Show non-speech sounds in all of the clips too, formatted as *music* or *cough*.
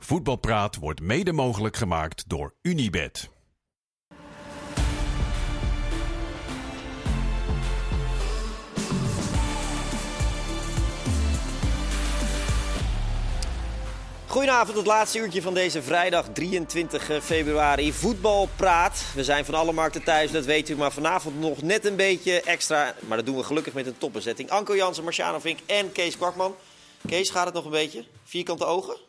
Voetbalpraat wordt mede mogelijk gemaakt door Unibed. Goedenavond, het laatste uurtje van deze vrijdag 23 februari. Voetbalpraat. We zijn van alle markten thuis, dat weet u. Maar vanavond nog net een beetje extra. Maar dat doen we gelukkig met een topbezetting. Anko Jansen, Marciano Vink en Kees Kwakman. Kees, gaat het nog een beetje? Vierkante ogen?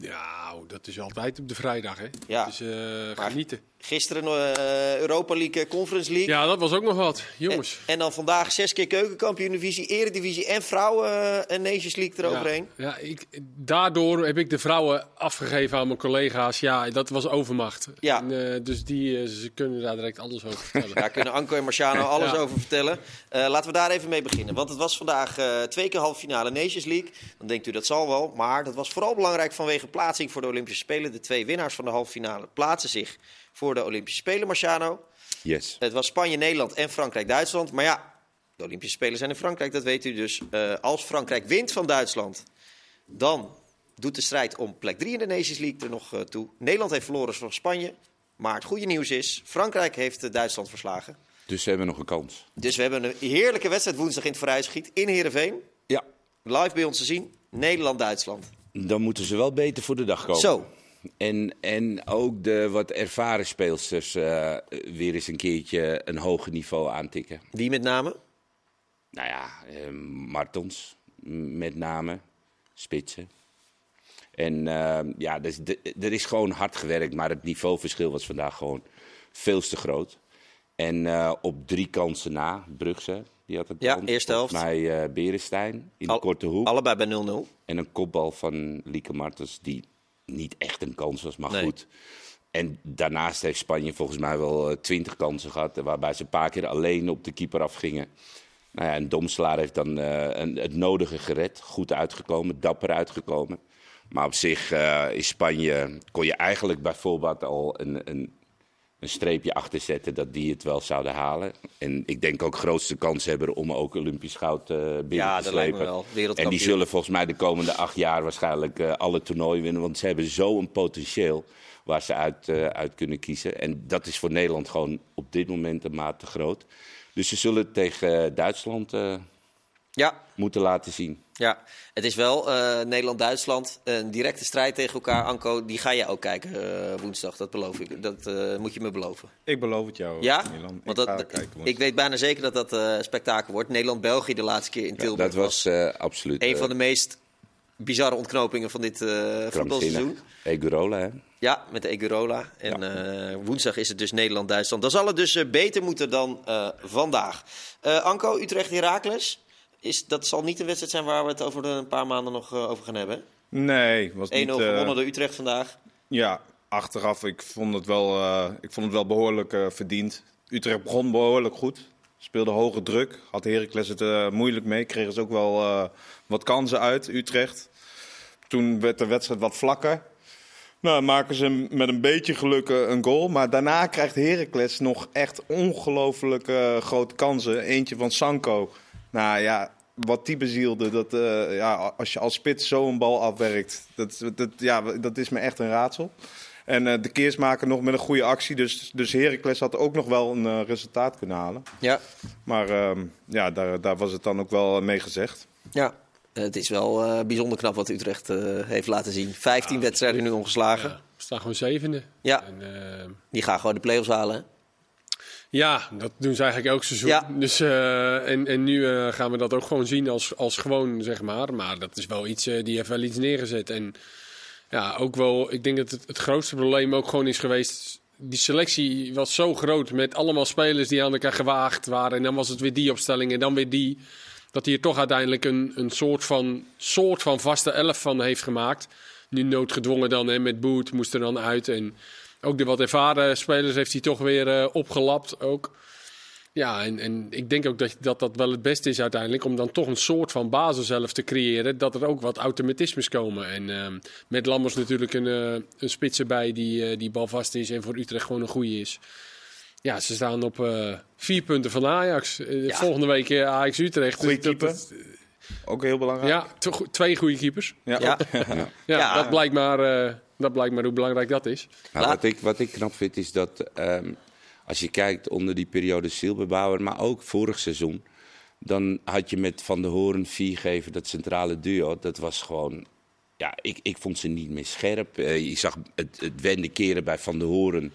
Ja, dat is altijd op de vrijdag, hè? Ja. Dus eh, Maar- genieten. Gisteren eh, Europa League, eh, Conference League. Ja, dat was ook nog wat, En, jongens. en dan vandaag zes keer keukenkampioen-divisie, eredivisie en vrouwen eh, en Nations League eroverheen. Ja, ja ik, daardoor heb ik de vrouwen afgegeven aan mijn collega's. Ja, dat was overmacht. Ja. En, dus die, ze kunnen daar direct alles over vertellen. Daar kunnen Anko en Marciano *laughs* alles Ja. over vertellen. Laten we daar even mee beginnen. Want het was vandaag twee keer halve finale Nations League. Dan denkt u dat zal wel. Maar dat was vooral belangrijk vanwege plaatsing voor de Olympische Spelen. De twee winnaars van de halve finale plaatsen zich voor de Olympische Spelen, Marciano. Yes. Het was Spanje, Nederland en Frankrijk-Duitsland. Maar ja, de Olympische Spelen zijn in Frankrijk, dat weet u dus. Eh, als Frankrijk wint van Duitsland, dan doet de strijd om plek 3 in de Nations League er nog eh, toe. Nederland heeft verloren van Spanje. Maar het goede nieuws is, Frankrijk heeft eh, Duitsland verslagen. Dus ze hebben nog een kans. Dus we hebben een heerlijke wedstrijd woensdag in het Vooruitschiet in Heerenveen. Ja. Live bij ons te zien, Nederland-Duitsland. Dan moeten ze wel beter voor de dag komen. Zo, En, en ook de wat ervaren speelsters eh, weer eens een keertje een hoger niveau aantikken. wie met name? Nou ja, eh, Martens m- met name, spitsen. En eh, ja, dus de- er is gewoon hard gewerkt, maar het niveauverschil was vandaag gewoon veel te groot. En eh, op drie kansen na, Brugse, die had het Ja, eerste helft. Mij eh Berenstein in de korte hoek. Allebei bij 0-0. En een kopbal van Lieke Martens, die niet echt een kans was, maar Nee. goed. En daarnaast heeft Spanje volgens mij wel eh, twintig kansen gehad, eh, waarbij ze een paar keer alleen op de keeper afgingen. Nou ja, en Domslaar heeft dan eh, een, het nodige gered, goed uitgekomen, dapper uitgekomen. Maar op zich eh, is Spanje, kon je eigenlijk bijvoorbeeld al een, een, een streepje achter zetten dat die het wel zouden halen. En ik denk ook grootste kans hebben om ook Olympisch goud eh binnen Ja, te dat lijkt me slepen. wel. En die zullen volgens mij de komende acht jaar waarschijnlijk eh, alle toernooien winnen. Want ze hebben zo'n potentieel waar ze uit, eh, uit kunnen kiezen. En dat is voor Nederland gewoon op dit moment een maat te groot. Dus ze zullen tegen Duitsland Ja, moeten laten zien. Ja, het is wel eh, Nederland-Duitsland. Een directe strijd tegen elkaar. Anko, die ga je ook kijken eh, woensdag. Dat beloof ik. Dat eh, moet je me beloven. Ik beloof het jou, Ja? Milan. Want ik dat, ga kijken, want- ik weet bijna zeker dat dat eh, spektakel wordt. Nederland-België de laatste keer in Tilburg dat was eh, absoluut een van de meest bizarre ontknopingen van dit eh voetbalseizoen. Egurola, hè? Ja, met de Egurola. En eh, woensdag is het dus Nederland-Duitsland. Dan zal het dus beter moeten dan eh, vandaag. Eh, Anko, Utrecht-Herakles. Is, dat zal niet een wedstrijd zijn waar we het over een paar maanden nog eh, over gaan hebben. 1-0 Nee, was niet... eh, gewonnen door Utrecht vandaag. Ja, achteraf, ik vond het wel, eh, ik vond het wel behoorlijk eh, verdiend. Utrecht begon behoorlijk goed. Speelde hoge druk. Had Heracles het moeilijk mee. Kregen ze ook wel wat kansen uit, Utrecht. Toen werd de wedstrijd wat vlakker. Nou, maken ze met een beetje geluk een goal. Maar daarna krijgt Heracles nog echt ongelooflijk grote kansen. Eentje van Sanko. Nou ja, wat die bezielde, dat, eh, ja, als je als spits zo een bal afwerkt, dat, dat, ja, dat is me echt een raadsel. En eh, de Keersmaker nog met een goede actie. Dus, dus Heracles had ook nog wel een eh, resultaat kunnen halen. Ja, Maar ehm, ja, daar, daar was het dan ook wel mee gezegd. ja. Het is wel eh, bijzonder knap wat Utrecht eh, heeft laten zien. 15 wedstrijden nu ongeslagen. Ja, we staan gewoon zevende. Ja, En, eh, die gaan gewoon de play-offs halen. hè? Ja, dat doen ze eigenlijk elk seizoen. Ja. Dus, eh, en, en nu eh, gaan we dat ook gewoon zien als, als gewoon, zeg maar. Maar dat is wel iets, eh, die heeft wel iets neergezet. En ja, ook wel, ik denk dat het, het grootste probleem ook gewoon is geweest... Die selectie was zo groot met allemaal spelers die aan elkaar gewaagd waren. En dan was het weer die opstelling en dan weer die. Dat hij er toch uiteindelijk een, een soort, van, soort van vaste elf van heeft gemaakt. Nu noodgedwongen dan, hè, met Boet moest er dan uit. En ook de wat ervaren spelers heeft hij toch weer eh, opgelapt. Ook. Ja, en, en ik denk ook dat, dat dat wel het beste is uiteindelijk. Om dan toch een soort van basis zelf te creëren. Dat er ook wat automatismes komen. En ehm, met Lammers natuurlijk een, eh, een spits erbij die, eh, die balvast is. En voor Utrecht gewoon een goede is. Ja, ze staan op eh, vier punten van Ajax. Ja. Volgende week Ajax Utrecht. Goeie Dus dat- keeper. dat- Ook heel belangrijk. Ja, twee goede keepers. Ja. Ja. Ja, Ja. Dat, blijkt maar, eh, dat blijkt maar hoe belangrijk dat is. Wat, ik, wat ik knap vind is dat ehm, als je kijkt onder die periode Silberbouwer, maar ook vorig seizoen, dan had je met Van der Hoorn, Viergever, dat centrale duo, dat was gewoon... Ja, ik, ik vond ze niet meer scherp. Eh, je zag het, het wenden keren bij Van der Hoorn.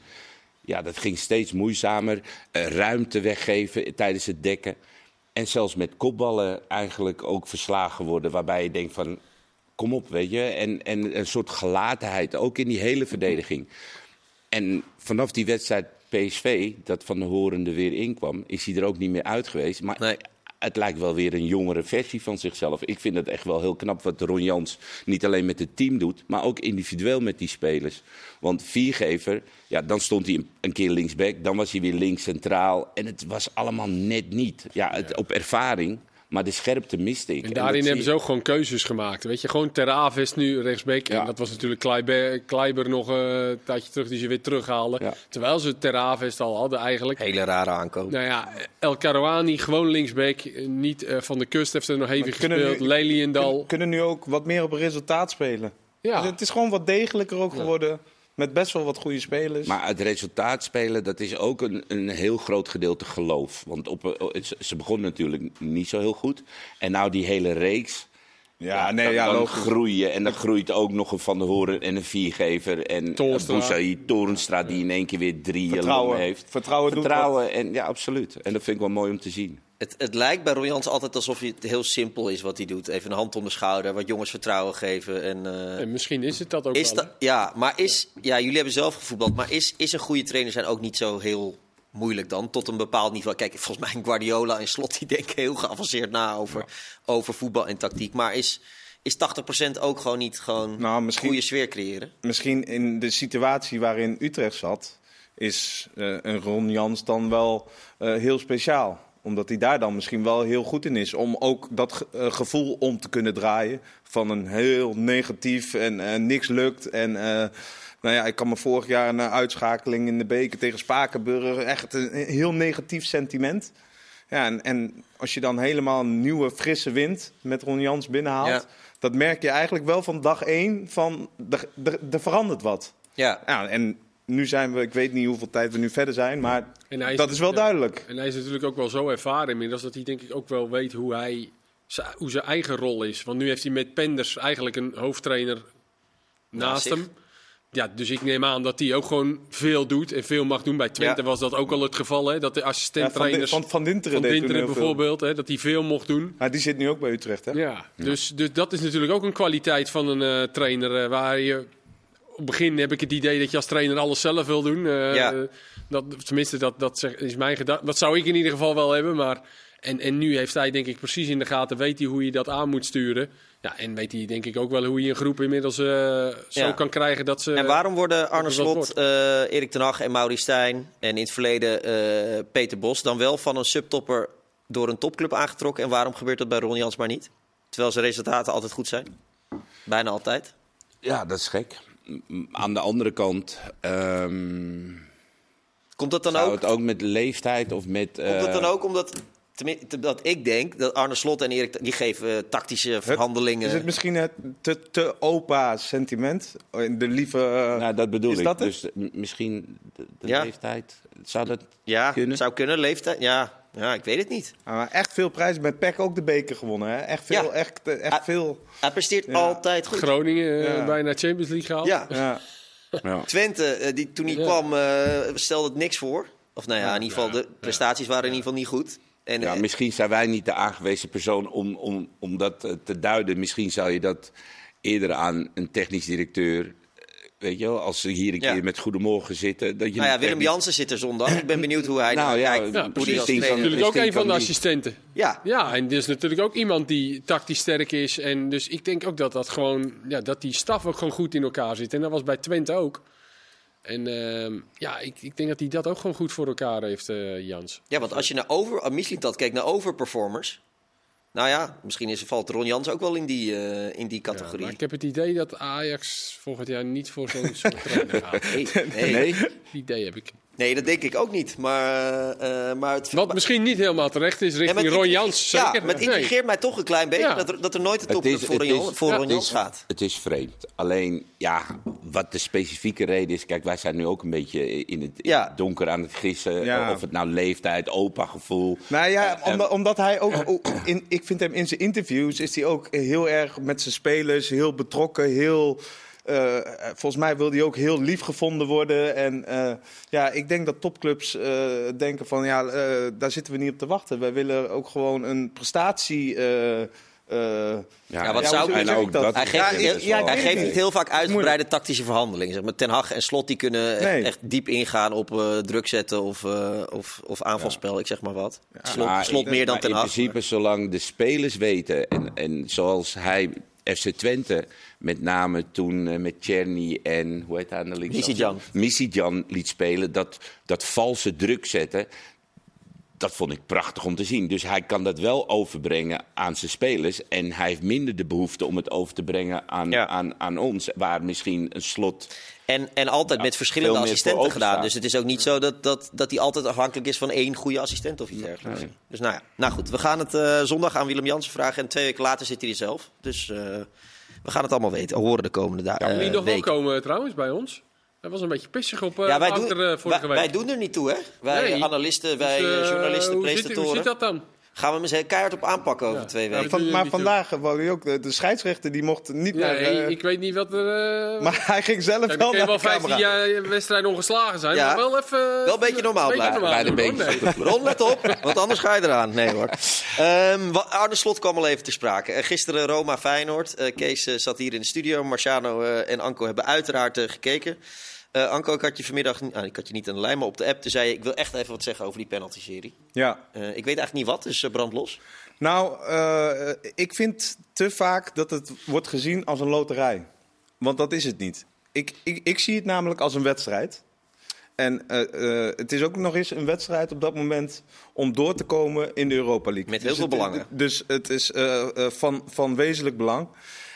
Ja, dat ging steeds moeizamer. Eh, ruimte weggeven tijdens het dekken. En zelfs met kopballen eigenlijk ook verslagen worden. Waarbij je denkt van, kom op, weet je. En, en een soort gelatenheid, ook in die hele verdediging. En vanaf die wedstrijd PSV, dat Van der Horen er weer in kwam, is hij er ook niet meer uit geweest. Maar Nee. het lijkt wel weer een jongere versie van zichzelf. Ik vind het echt wel heel knap wat Ron Jans niet alleen met het team doet, maar ook individueel met die spelers. Want viergever, ja, dan stond hij een- een keer linksback, dan was hij weer links centraal. En het was allemaal net niet. Ja, het, op ervaring, maar de scherpte miste ik. En daarin hebben ze ook gewoon keuzes gemaakt. Weet je, gewoon Ter Aaf is nu rechtsbeek. Ja. En dat was natuurlijk Kleiber, Kleiber nog eh, een tijdje terug die ze weer terughaalden. Ja. Terwijl ze Ter Aaf is al hadden eigenlijk. Hele rare aankoop. Nou ja, El Karouani, gewoon linksback. Niet eh, van de kust heeft er nog even gespeeld. nu- Leliendal. Kunnen, kunnen nu ook wat meer op resultaat spelen. Ja. Dus het is gewoon wat degelijker ook geworden. Met best wel wat goede spelers. Maar het resultaat spelen, dat is ook een, een heel groot gedeelte geloof. Want op, eh, ze begonnen natuurlijk niet zo heel goed. En nou die hele reeks. ja, nee, ja, dan groeien. En dan groeit ook nog een Van der Horen en een viergever. En. Boussaïd, Torenstra, die in één keer weer drie Vertrouwen. heeft. Vertrouwen doet Vertrouwen, en, ja, absoluut. En dat vind ik wel mooi om te zien. Het, het lijkt bij Royans altijd alsof het heel simpel is wat hij doet. Even een hand om de schouder, wat jongens vertrouwen geven. En, eh, En misschien is het dat ook is wel. dat, ja, maar is, ja, jullie hebben zelf gevoetbald, maar is, is een goede trainer zijn ook niet zo heel moeilijk dan? Tot een bepaald niveau. Kijk, volgens mij Guardiola en Slot die denken heel geavanceerd na over, over voetbal en tactiek. Maar is, is 80% ook gewoon niet gewoon Nou, misschien- goede sfeer creëren? Misschien in de situatie waarin Utrecht zat, is eh, een Ron Jans dan wel eh, heel speciaal. Omdat hij daar dan misschien wel heel goed in is. Om ook dat eh, gevoel om te kunnen draaien. Van een heel negatief en eh, niks lukt. En eh, nou ja, ik kan me vorig jaar een uitschakeling in de beker tegen Spakenburg. Echt een heel negatief sentiment. Ja, en, en als je dan helemaal een nieuwe, frisse wind met Ron Jans binnenhaalt. Ja. Dat merk je eigenlijk wel van dag één. Van, er verandert wat. Ja, Ja, en nu zijn we, ik weet niet hoeveel tijd we nu verder zijn, maar dat is wel ja. duidelijk. En hij is natuurlijk ook wel zo ervaren inmiddels dat hij denk ik ook wel weet hoe hij hoe zijn eigen rol is. Want nu heeft hij met Penders eigenlijk een hoofdtrainer naast hem. Ja, dus ik neem aan dat hij ook gewoon veel doet en veel mag doen. Bij Twente Ja. was dat ook al het geval, hè? Dat de Ja, van, assistent-trainers van, van Dinteren van Dinteren bijvoorbeeld, hè, dat hij veel mocht doen. Maar die zit nu ook bij Utrecht, hè? Ja, dus, dus dat is natuurlijk ook een kwaliteit van een eh, trainer. eh, waar je op het begin heb ik het idee dat je als trainer alles zelf wil doen. Eh, Ja. dat, tenminste, dat, dat is mijn gedachte. Dat zou ik in ieder geval wel hebben. Maar, en, en nu heeft hij denk ik precies in de gaten, weet hij hoe je dat aan moet sturen. Ja, en weet hij denk ik ook wel hoe je een groep inmiddels eh, zo Ja. kan krijgen dat ze... En waarom worden Arne Slot, eh, Erik ten Hag en Mauri Stijn en in het verleden eh, Peter Bos dan wel van een subtopper door een topclub aangetrokken? En waarom gebeurt dat bij Ron Jans maar niet? Terwijl zijn resultaten altijd goed zijn. Bijna altijd. Ja, dat is gek. Aan de andere kant ehm, Komt dat dan zou ook? het ook met leeftijd of met... Komt dat eh, dan ook omdat, dat ik denk dat Arne Slot en Erik die geven eh, tactische verhandelingen. Is het misschien het te, te opa sentiment? De lieve... eh, Nou, dat bedoel is ik. dat het? dus misschien de, de Ja. leeftijd. Zou dat ja, kunnen? zou kunnen, leeftijd. Ja, ja, ik weet het niet. maar echt veel prijzen. Met PEC ook de beker gewonnen, hè? Echt veel, Ja. echt, echt Ah. veel. Hij presteert Ja. altijd goed. Groningen eh, Ja. bijna Champions League gehaald. Ja, Ja. Ja. Twente, eh, die, toen hij Ja. kwam, eh, stelde het niks voor. Of nou ja, in ieder geval, de prestaties waren in ieder geval niet goed. En, Ja, misschien zijn wij niet de aangewezen persoon om, om, om dat te duiden. Misschien zou je dat eerder aan een technisch directeur. Weet je wel, als ze hier een Ja. keer met Goedemorgen zitten. Dat je nou ja, Willem Jansen zit er zondag. Ik ben benieuwd hoe hij Nou ja, kijkt. Ja, precies. trainer- Natuurlijk ook een van de assistenten. Ja, Ja, en dus natuurlijk ook iemand die tactisch sterk is. En dus ik denk ook dat dat gewoon, ja, dat die staf ook gewoon goed in elkaar zit. En dat was bij Twente ook. En ehm, ja, ik, ik denk dat hij dat ook gewoon goed voor elkaar heeft, eh, Jans. ja, want als je naar over, uh, Mislintat kijkt naar overperformers. Nou ja, misschien is, valt Ron Jans ook wel in die, eh, in die Ja, categorie. maar ik heb het idee dat Ajax volgend jaar niet voor zo'n soort trainer gaat. *laughs* *laughs* Nee, nee. Nee? Dat idee heb ik. Nee, dat denk ik ook niet. Maar, eh, maar het, Wat misschien niet helemaal terecht is Ja, richting maar Ron het- Jans. Ja, Zeker. maar het Nee. intrigeert mij toch een klein beetje Ja. dat, er, dat er nooit een Het topclub is- voor, Ron voor ja, Ron Jans is, gaat. het is vreemd. Alleen, ja, wat de specifieke reden is... Kijk, wij zijn nu ook een beetje in het, in Ja. het donker aan het gissen. Ja. Of het nou leeftijd, opa-gevoel. Nou ja, Eh, omdat, omdat hij ook, ook in, ik vind hem in zijn interviews is hij ook heel erg met zijn spelers, heel betrokken, heel. Eh, volgens mij wil hij ook heel lief gevonden worden. En eh, ja, ik denk dat topclubs eh, denken van ja, eh, daar zitten we niet op te wachten. Wij willen ook gewoon een prestatie. eh, eh, Ja, wat ja, zou- en ik ook dat- Hij geeft, Ja, niet- ja, heel- ja, ik hij geeft niet heel vaak uitgebreide Moeilijk. tactische verhandelingen. Zeg maar Ten Hag en Slot die kunnen echt, Nee. echt diep ingaan op eh, druk zetten of, eh, of, of aanvalspel, ik zeg maar wat. Slot, Maar slot in- meer dan Ten In Hag. principe, zolang de spelers weten, en, en zoals hij FC Twente, met name toen eh, met Czerny en hoe heet hij aan de? Missidjan. Missidjan liet spelen, dat, dat valse druk zetten. Dat vond ik prachtig om te zien. Dus hij kan dat wel overbrengen aan zijn spelers. En hij heeft minder de behoefte om het over te brengen aan, Ja. aan, aan ons. Waar misschien een slot. En, en altijd met verschillende assistenten gedaan. Dus het is ook niet zo dat, dat, dat hij altijd afhankelijk is van één goede assistent of iets dergelijks. Dus nou ja, nou goed. We gaan het eh, zondag aan Willem Jansen vragen. En twee weken later zit hij er zelf. Dus eh, we gaan het allemaal weten, horen de komende dagen. Kan die nog wel komen trouwens bij ons? Hij was een beetje pissig op uh, Ja, wij doen, eh, vorige wij, week. wij doen er niet toe, hè? Wij Nee. analisten, wij Dus, eh, eh, journalisten, presentatoren. hoe zit dat dan? Gaan we hem eens keihard op aanpakken over Ja. twee Ja, weken. Van- maar vandaag wou ook, de, de scheidsrechter die mocht niet Ja, naar... ik, eh, ik weet niet wat er... eh, maar hij ging zelf Kijk, wel naar wel 15 camera. jaar wedstrijden ongeslagen zijn, Ja. maar wel even... Wel een beetje normaal blijven. Bij de beentjes. Nee. Ron, let op, want anders ga je eraan. Nee hoor. Ehm, wa- Arne Slot kwam al even te sprake. Eh, gisteren Roma-Feyenoord. Eh, Kees eh, zat hier in de studio. Marciano eh, en Anko hebben uiteraard eh, gekeken. Eh, Anko, ik had je vanmiddag... Nou, ik had je niet aan de lijn, maar op de app. Toen zei je, ik wil echt even wat zeggen over die penalty-serie. Ja. Eh, ik weet eigenlijk niet wat, dus eh, brand los. Nou, ik vind te vaak dat het wordt gezien als een loterij. Want dat is het niet. Ik, ik, ik zie het namelijk als een wedstrijd. En het is ook nog eens een wedstrijd op dat moment om door te komen in de Europa League. Met heel Dus veel het- belangen. Dus het is van, van wezenlijk belang.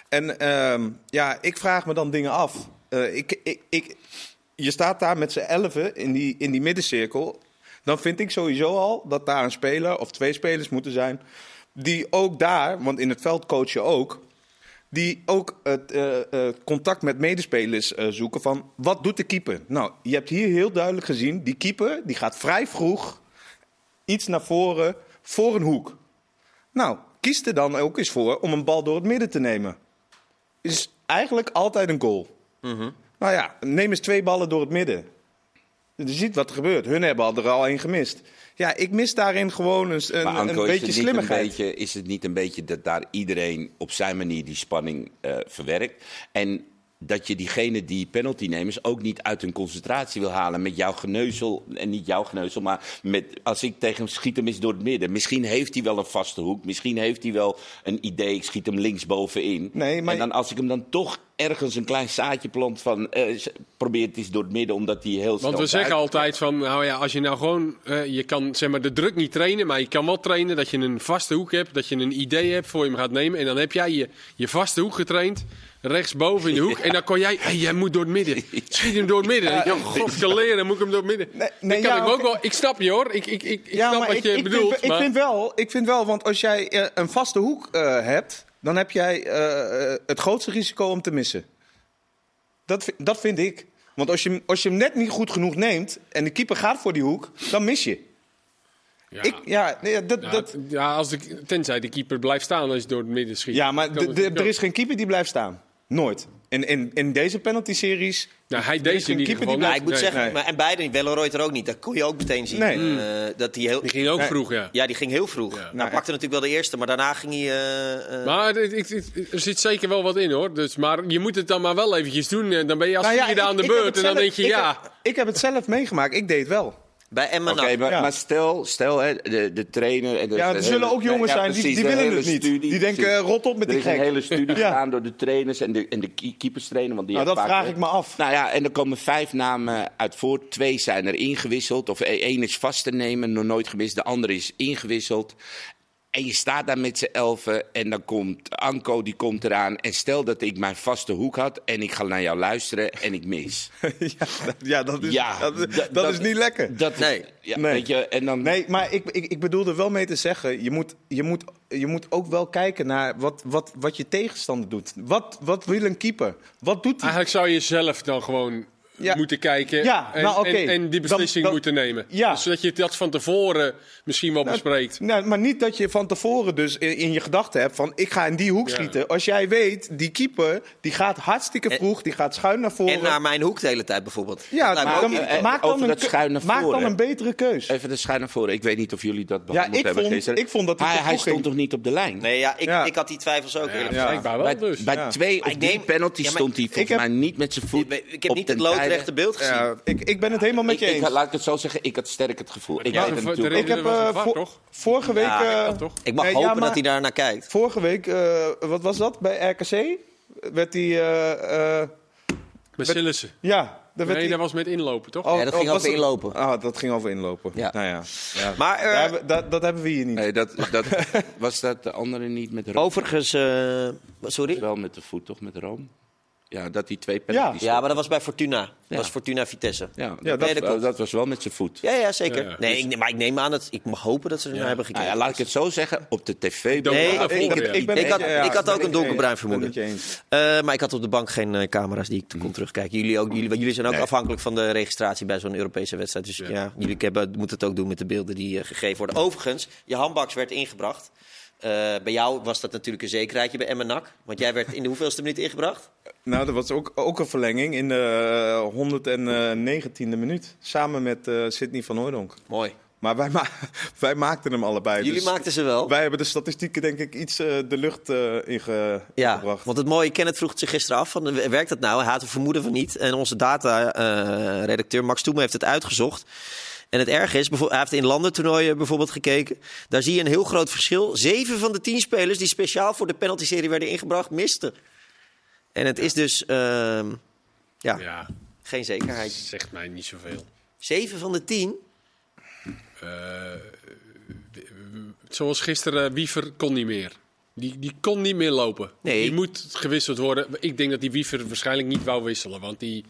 En ehm, ja, ik vraag me dan dingen af. Ik, ik, ik, je staat daar met z'n elfen in die, in die middencirkel. Dan vind ik sowieso al dat daar een speler of twee spelers moeten zijn. Die ook daar, want in het veld coach je ook. Die ook het eh, eh, contact met medespelers eh, zoeken van wat doet de keeper? Nou, je hebt hier heel duidelijk gezien, die keeper die gaat vrij vroeg iets naar voren voor een hoek. Nou, kies er dan ook eens voor om een bal door het midden te nemen. Is eigenlijk altijd een goal. Nou ja, neem eens twee ballen door het midden. Je ziet wat er gebeurt. Hun hebben al er al één gemist. Ja, ik mis daarin gewoon een, een, Maar Anko, een is, beetje een slimmigheid. beetje, is het niet een beetje dat daar iedereen op zijn manier die spanning eh, verwerkt? En dat je diegene die penaltynemers ook niet uit hun concentratie wil halen met jouw geneuzel. En niet jouw geneuzel, maar met, als ik tegen hem schiet hem eens door het midden. Misschien heeft hij wel een vaste hoek. Misschien heeft hij wel een idee, ik schiet hem linksbovenin. Nee, maar- En dan, als ik hem dan toch ergens een klein zaadje plant van... eh, probeer het eens door het midden, omdat hij heel snel... Want we zeggen altijd van, nou ja, als je nou gewoon, eh, je kan zeg maar de druk niet trainen, maar je kan wel trainen dat je een vaste hoek hebt, dat je een idee hebt voor je hem gaat nemen. En dan heb jij je, je vaste hoek getraind, rechtsboven in de hoek. *laughs* En dan kon jij, hey, jij moet door het midden. Schiet hem door het midden. Ja, God, leren, moet ik hem door het midden. Nee, nee, dat kan ja, ik ook wel. Ik snap je hoor, ik, ik, ik, ik snap wat ik, je ik bedoelt. Vind, maar... ik, vind wel, ik vind wel, want als jij eh, een vaste hoek eh, hebt, dan heb jij eh, het grootste risico om te missen. Dat, dat vind ik. Want als je, hem- als je hem net niet goed genoeg neemt en de keeper gaat voor die hoek, dan mis je. ja. Ik, ja, nee, dat, Ja, dat, ja, als de, tenzij de keeper blijft staan als je door het midden schiet. ja maar er is geen keeper die blijft staan. Nooit. In, in, in deze penalty-series. Nou, hij in ieder keeper die Ja, niet. ik moet Nee. zeggen, nee. maar, en beide, Welleroyd er ook niet. Dat kon je ook meteen zien. Nee. Eh, dat hij heel, Die ging ook Nee. vroeg, ja. ja, die ging heel vroeg. Ja. Nou, Nou, pakte natuurlijk wel de eerste, maar daarna ging hij... eh, eh, Maar het- het- het- er zit zeker wel wat in hoor. Dus, maar je moet het dan maar wel eventjes doen. En Dan ben je als Nou ja, vierde aan de beurt. En dan zelf- denk je ik ja. Heb, ik heb het zelf meegemaakt. Ik deed het wel. Bij Emma Oké, maar, Ja. maar stel, stel hè, de, de trainer... En de, Ja, er zullen hele- ook jongens ja, zijn die, precies, die willen hele het niet. studie, die denken, precies. rot op met Er die is een gek. hele studie *laughs* Ja. gedaan door de trainers en de, en de ke- keeperstrainer. Want die Nou, dat vaak- vraag ik me af. Nou ja, en er komen vijf namen uit voort. Twee zijn er ingewisseld. Of e- één is vast te nemen, nog nooit gemist. De andere is ingewisseld. En je staat daar met z'n elfen en dan komt Anko, die komt eraan. En stel dat ik mijn vaste hoek had en ik ga naar jou luisteren en ik mis. *laughs* ja, dat, ja, dat is, Ja, dat, dat- dat is niet lekker. Dat is- Nee. ja, Nee. Weet je, en dan... Nee, maar ik, ik, ik bedoel er wel mee te zeggen, je moet, je moet, je moet ook wel kijken naar wat, wat, wat je tegenstander doet. Wat, wat wil een keeper? Wat doet hij? Eigenlijk zou je zelf dan gewoon Ja. moeten kijken Ja, en, nou, en, en die beslissing dan- moeten nemen. Ja. Dus zodat je dat van tevoren misschien wel bespreekt. Nou, maar niet dat je van tevoren dus in, in je gedachten hebt van ik ga in die hoek Ja. schieten. Als jij weet, die keeper die gaat hartstikke vroeg, die gaat schuin naar voren. En naar mijn hoek de hele tijd bijvoorbeeld. ja, Dat maar dan, maak dan, een, dat ke- schuin naar maak dan een betere keus. Even de schuin naar voren. Ik weet niet of jullie dat behandeld ik hebben vond- gisteren. ik vond dat hij hij, stond ging. toch niet op de lijn? Nee, ja, ik, Ja. ik had die twijfels ook eerlijk Ja, gezegd. blijkbaar wel bij dus. twee of drie maar stond hij volgens mij niet met zijn voet Ik, ik heb op niet het beeld gezien. Ja, ik, ik ben het helemaal met Ik, je ik, eens. laat ik het zo zeggen, ik had sterk het gevoel. Ik Ja, weet het de- ik heb eh, toch? vorige week. Ja, eh, dat toch? Ik mag nee, hopen ja, maar dat hij daar naar kijkt. Vorige week, eh, wat was dat bij RKC? Werd hij. eh, eh, Met Sillissen. ja, werd Nee, hij. dat was met inlopen, toch? Oh, Ja, dat oh, ging was over inlopen. Ah, dat ging over inlopen. Ja. Nou ja. ja. Maar eh, hebben- dat, dat hebben we hier niet. Nee, dat, dat, *laughs* was dat de andere niet met Rome? overigens... eh, sorry? Wel met de voet, toch? Met Rome? Ja, dat die twee penalties... Ja, maar dat was bij Fortuna. Dat Ja. was Fortuna Vitesse. Ja, Ja, dat, dat- Nee, dat klopt. dat was wel met zijn voet. Ja, ja, zeker. Ja, ja. Nee, ik, maar ik neem aan dat... Ik mag hopen dat ze er naar hebben Nou gekeken. ja, laat ik het zo zeggen, op de tv... Nee, ik- ik- ja. ik ben Ik het had- ja, ik had ook een donkerbruin vermoeden. Eh, maar ik had op de bank geen eh, camera's die ik kon terugkijken. Jullie, ook, jullie, jullie zijn ook Nee. afhankelijk van de registratie bij zo'n Europese wedstrijd. Dus ja, jullie hebben, moeten het ook doen met de beelden die eh, gegeven worden. Overigens, je handbaks werd ingebracht. Eh, bij jou was dat natuurlijk een zekerheidje bij Emmenak. Want jij werd in de hoeveelste minuut ingebracht? Nou, dat was ook, ook een verlenging in de 119e minuut. Samen met eh Sidney van Hooydonk. Mooi. Maar wij, ma *laughs* wij maakten hem allebei. Jullie dus maakten ze wel. Wij hebben de statistieken denk ik iets eh, de lucht eh inge Ja, ingebracht. want het mooie, Kenneth vroeg het zich gisteren af, van, eh, werkt dat nou? Hij had een vermoeden van niet. En onze data-redacteur Max Toemen heeft het uitgezocht. En het erge is, hij heeft in landentoernooien bijvoorbeeld gekeken. Daar zie je een heel groot verschil. Zeven van de tien spelers die speciaal voor de penalty-serie werden ingebracht, misten. En het is dus ehm, ja, Ja, geen zekerheid. zegt mij niet zoveel. Zeven van de tien? Eh, zoals gisteren, eh, Wiever kon niet meer. Die, die kon niet meer lopen. Nee. Die moet gewisseld worden. Ik denk dat die Wiever waarschijnlijk niet wou wisselen. Want die,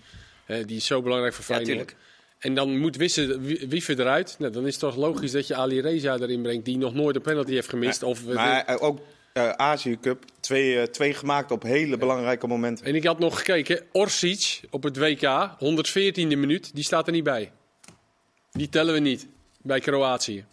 die is zo belangrijk voor Ja, Feyenoord. tuurlijk. En dan moet Wisse- Wie- Wiever eruit. Nou, dan is het toch logisch dat je Ali Reza erin brengt. Die nog nooit een penalty heeft gemist. of, Maar eh, ook eh Azië Cup, twee, eh, twee gemaakt op hele belangrijke momenten. En ik had nog gekeken. Orsic op het WK, 114e minuut. Die staat er niet bij. Die tellen we niet. Bij Kroatië.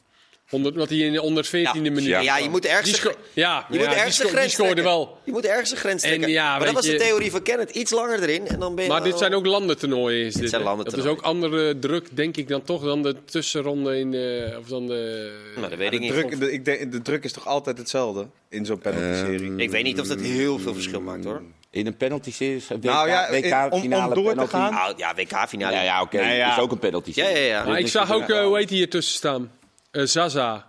100, want hij in de 114e minuut. Ja, ja, je moet ergens... Die ja, je ja, moet ergens die, die grens scoorde trekken. wel. Je moet ergens een grens En trekken. ja, maar dat was de theorie van Kenneth. Iets langer erin en dan ben je Maar dit al- zijn ook landentoernooien. Is dit, zijn hè? dat is ook andere druk, denk ik, dan toch dan de tussenronde in de... Of dan de Nou, dat weet ik De niet. druk, de, ik denk, de druk is toch altijd hetzelfde in zo'n penalty-serie? Ik weet niet of dat heel veel verschil maakt hoor. In een penalty-serie, WK, Nou ja, in- om- om WK-finale door te gaan- Nou ja, WK-finale. Ja, ja oké, ja. dat is ook een penalty. Ja, ja, ja. Maar ik zag ook, eh, hoe heet hij hier tussen staan? Eh, Zaza.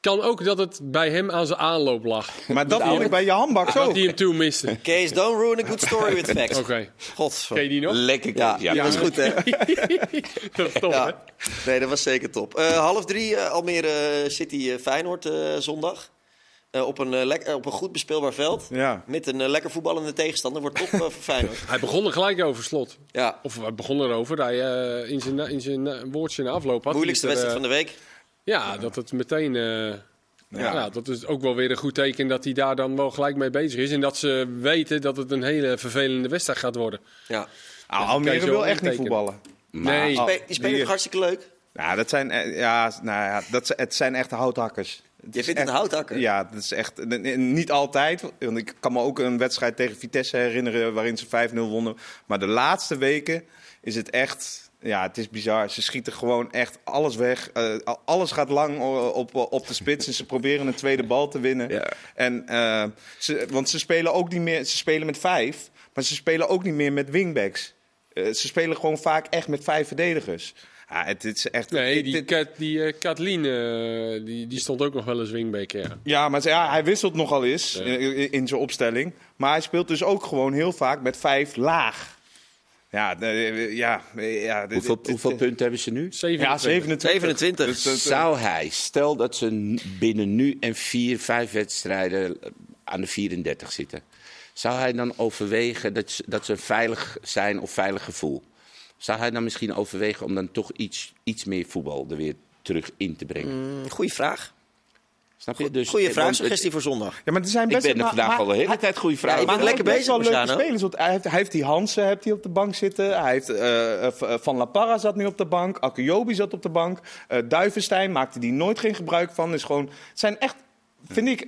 Kan ook dat het bij hem aan zijn aanloop lag. Maar dat vond ik bij je handbak Dat zo. hij hem toen miste. Oké. Kees, don't ruin a good story with facts. God. Ken je die nog? Lekker. Ja, Ja, dat was goed hè. *laughs* Dat is tof, hè? Nee, dat was zeker top. Eh, half drie eh, Almere City eh, Feyenoord eh, zondag. Eh, op, een, op een goed bespeelbaar veld. Ja. Met een lekker voetballende tegenstander. Wordt top eh, voor Feyenoord. Hij begon er gelijk over slot. Ja. Of hij begon erover. Hij, eh, in zijn, in zijn woordje na afloop had. Moeilijkste hij het er, wedstrijd van de week. Ja, dat het meteen... eh, ja. dat is ook wel weer een goed teken dat hij daar dan wel gelijk mee bezig is. En dat ze weten dat het een hele vervelende wedstrijd gaat worden. Ja. Nou, Almere zo wil echt niet voetballen. nee, Die, spe- die spelen die- hartstikke leuk. Ja, dat zijn, eh, ja, nou ja, dat, het zijn echte houthakkers. Het Je vindt het echt- een houthakker? Ja, dat is echt. Niet altijd. Want ik kan me ook een wedstrijd tegen Vitesse herinneren waarin ze 5-0 wonnen. Maar de laatste weken is het echt. Ja, het is bizar. Ze schieten gewoon echt alles weg. Eh, alles gaat lang o- op, op de spits. En ze proberen een tweede bal te winnen. Ja. En, eh, ze, want ze spelen ook niet meer. Ze spelen met vijf. Maar ze spelen ook niet meer met wingbacks. Eh, ze spelen gewoon vaak echt met vijf verdedigers. Ja, het, het is echt. nee die, het- Kat, die eh, Kathleen, eh, die, die stond ook nog wel eens wingback, ja. Ja, maar ja, hij wisselt nogal eens Ja. in, in zijn opstelling. Maar hij speelt dus ook gewoon heel vaak met vijf laag. Ja, de- ja, ja. de- Hoeveel, de- hoeveel punten hebben ze nu? Ja, 27. 27. 27. Dus dat- Zou hij, stel dat ze binnen nu en vier, vijf wedstrijden eh, aan de 34 zitten. Zou hij dan overwegen dat ze, dat ze veilig zijn of veilig gevoel? Zou hij dan misschien overwegen om dan toch iets, iets meer voetbal er weer terug in te brengen? Mm, Goeie vraag. Snap je? Dus, Goeie eh, vraag, suggestie voor zondag. Ja, maar er zijn Ik best ben er maar- vandaag maar al de hele hij- tijd goede vragen. je bent Maar lekker hij heeft bezig, leuke Marciano. spelers. Want hij, heeft, hij heeft die Hansen heeft hij op de bank zitten. Hij heeft, eh, eh, Van La Parra zat nu op de bank. Akuyobi zat op de bank. Eh Duivenstein maakte die nooit geen gebruik van. Is gewoon, het zijn echt, vind ik,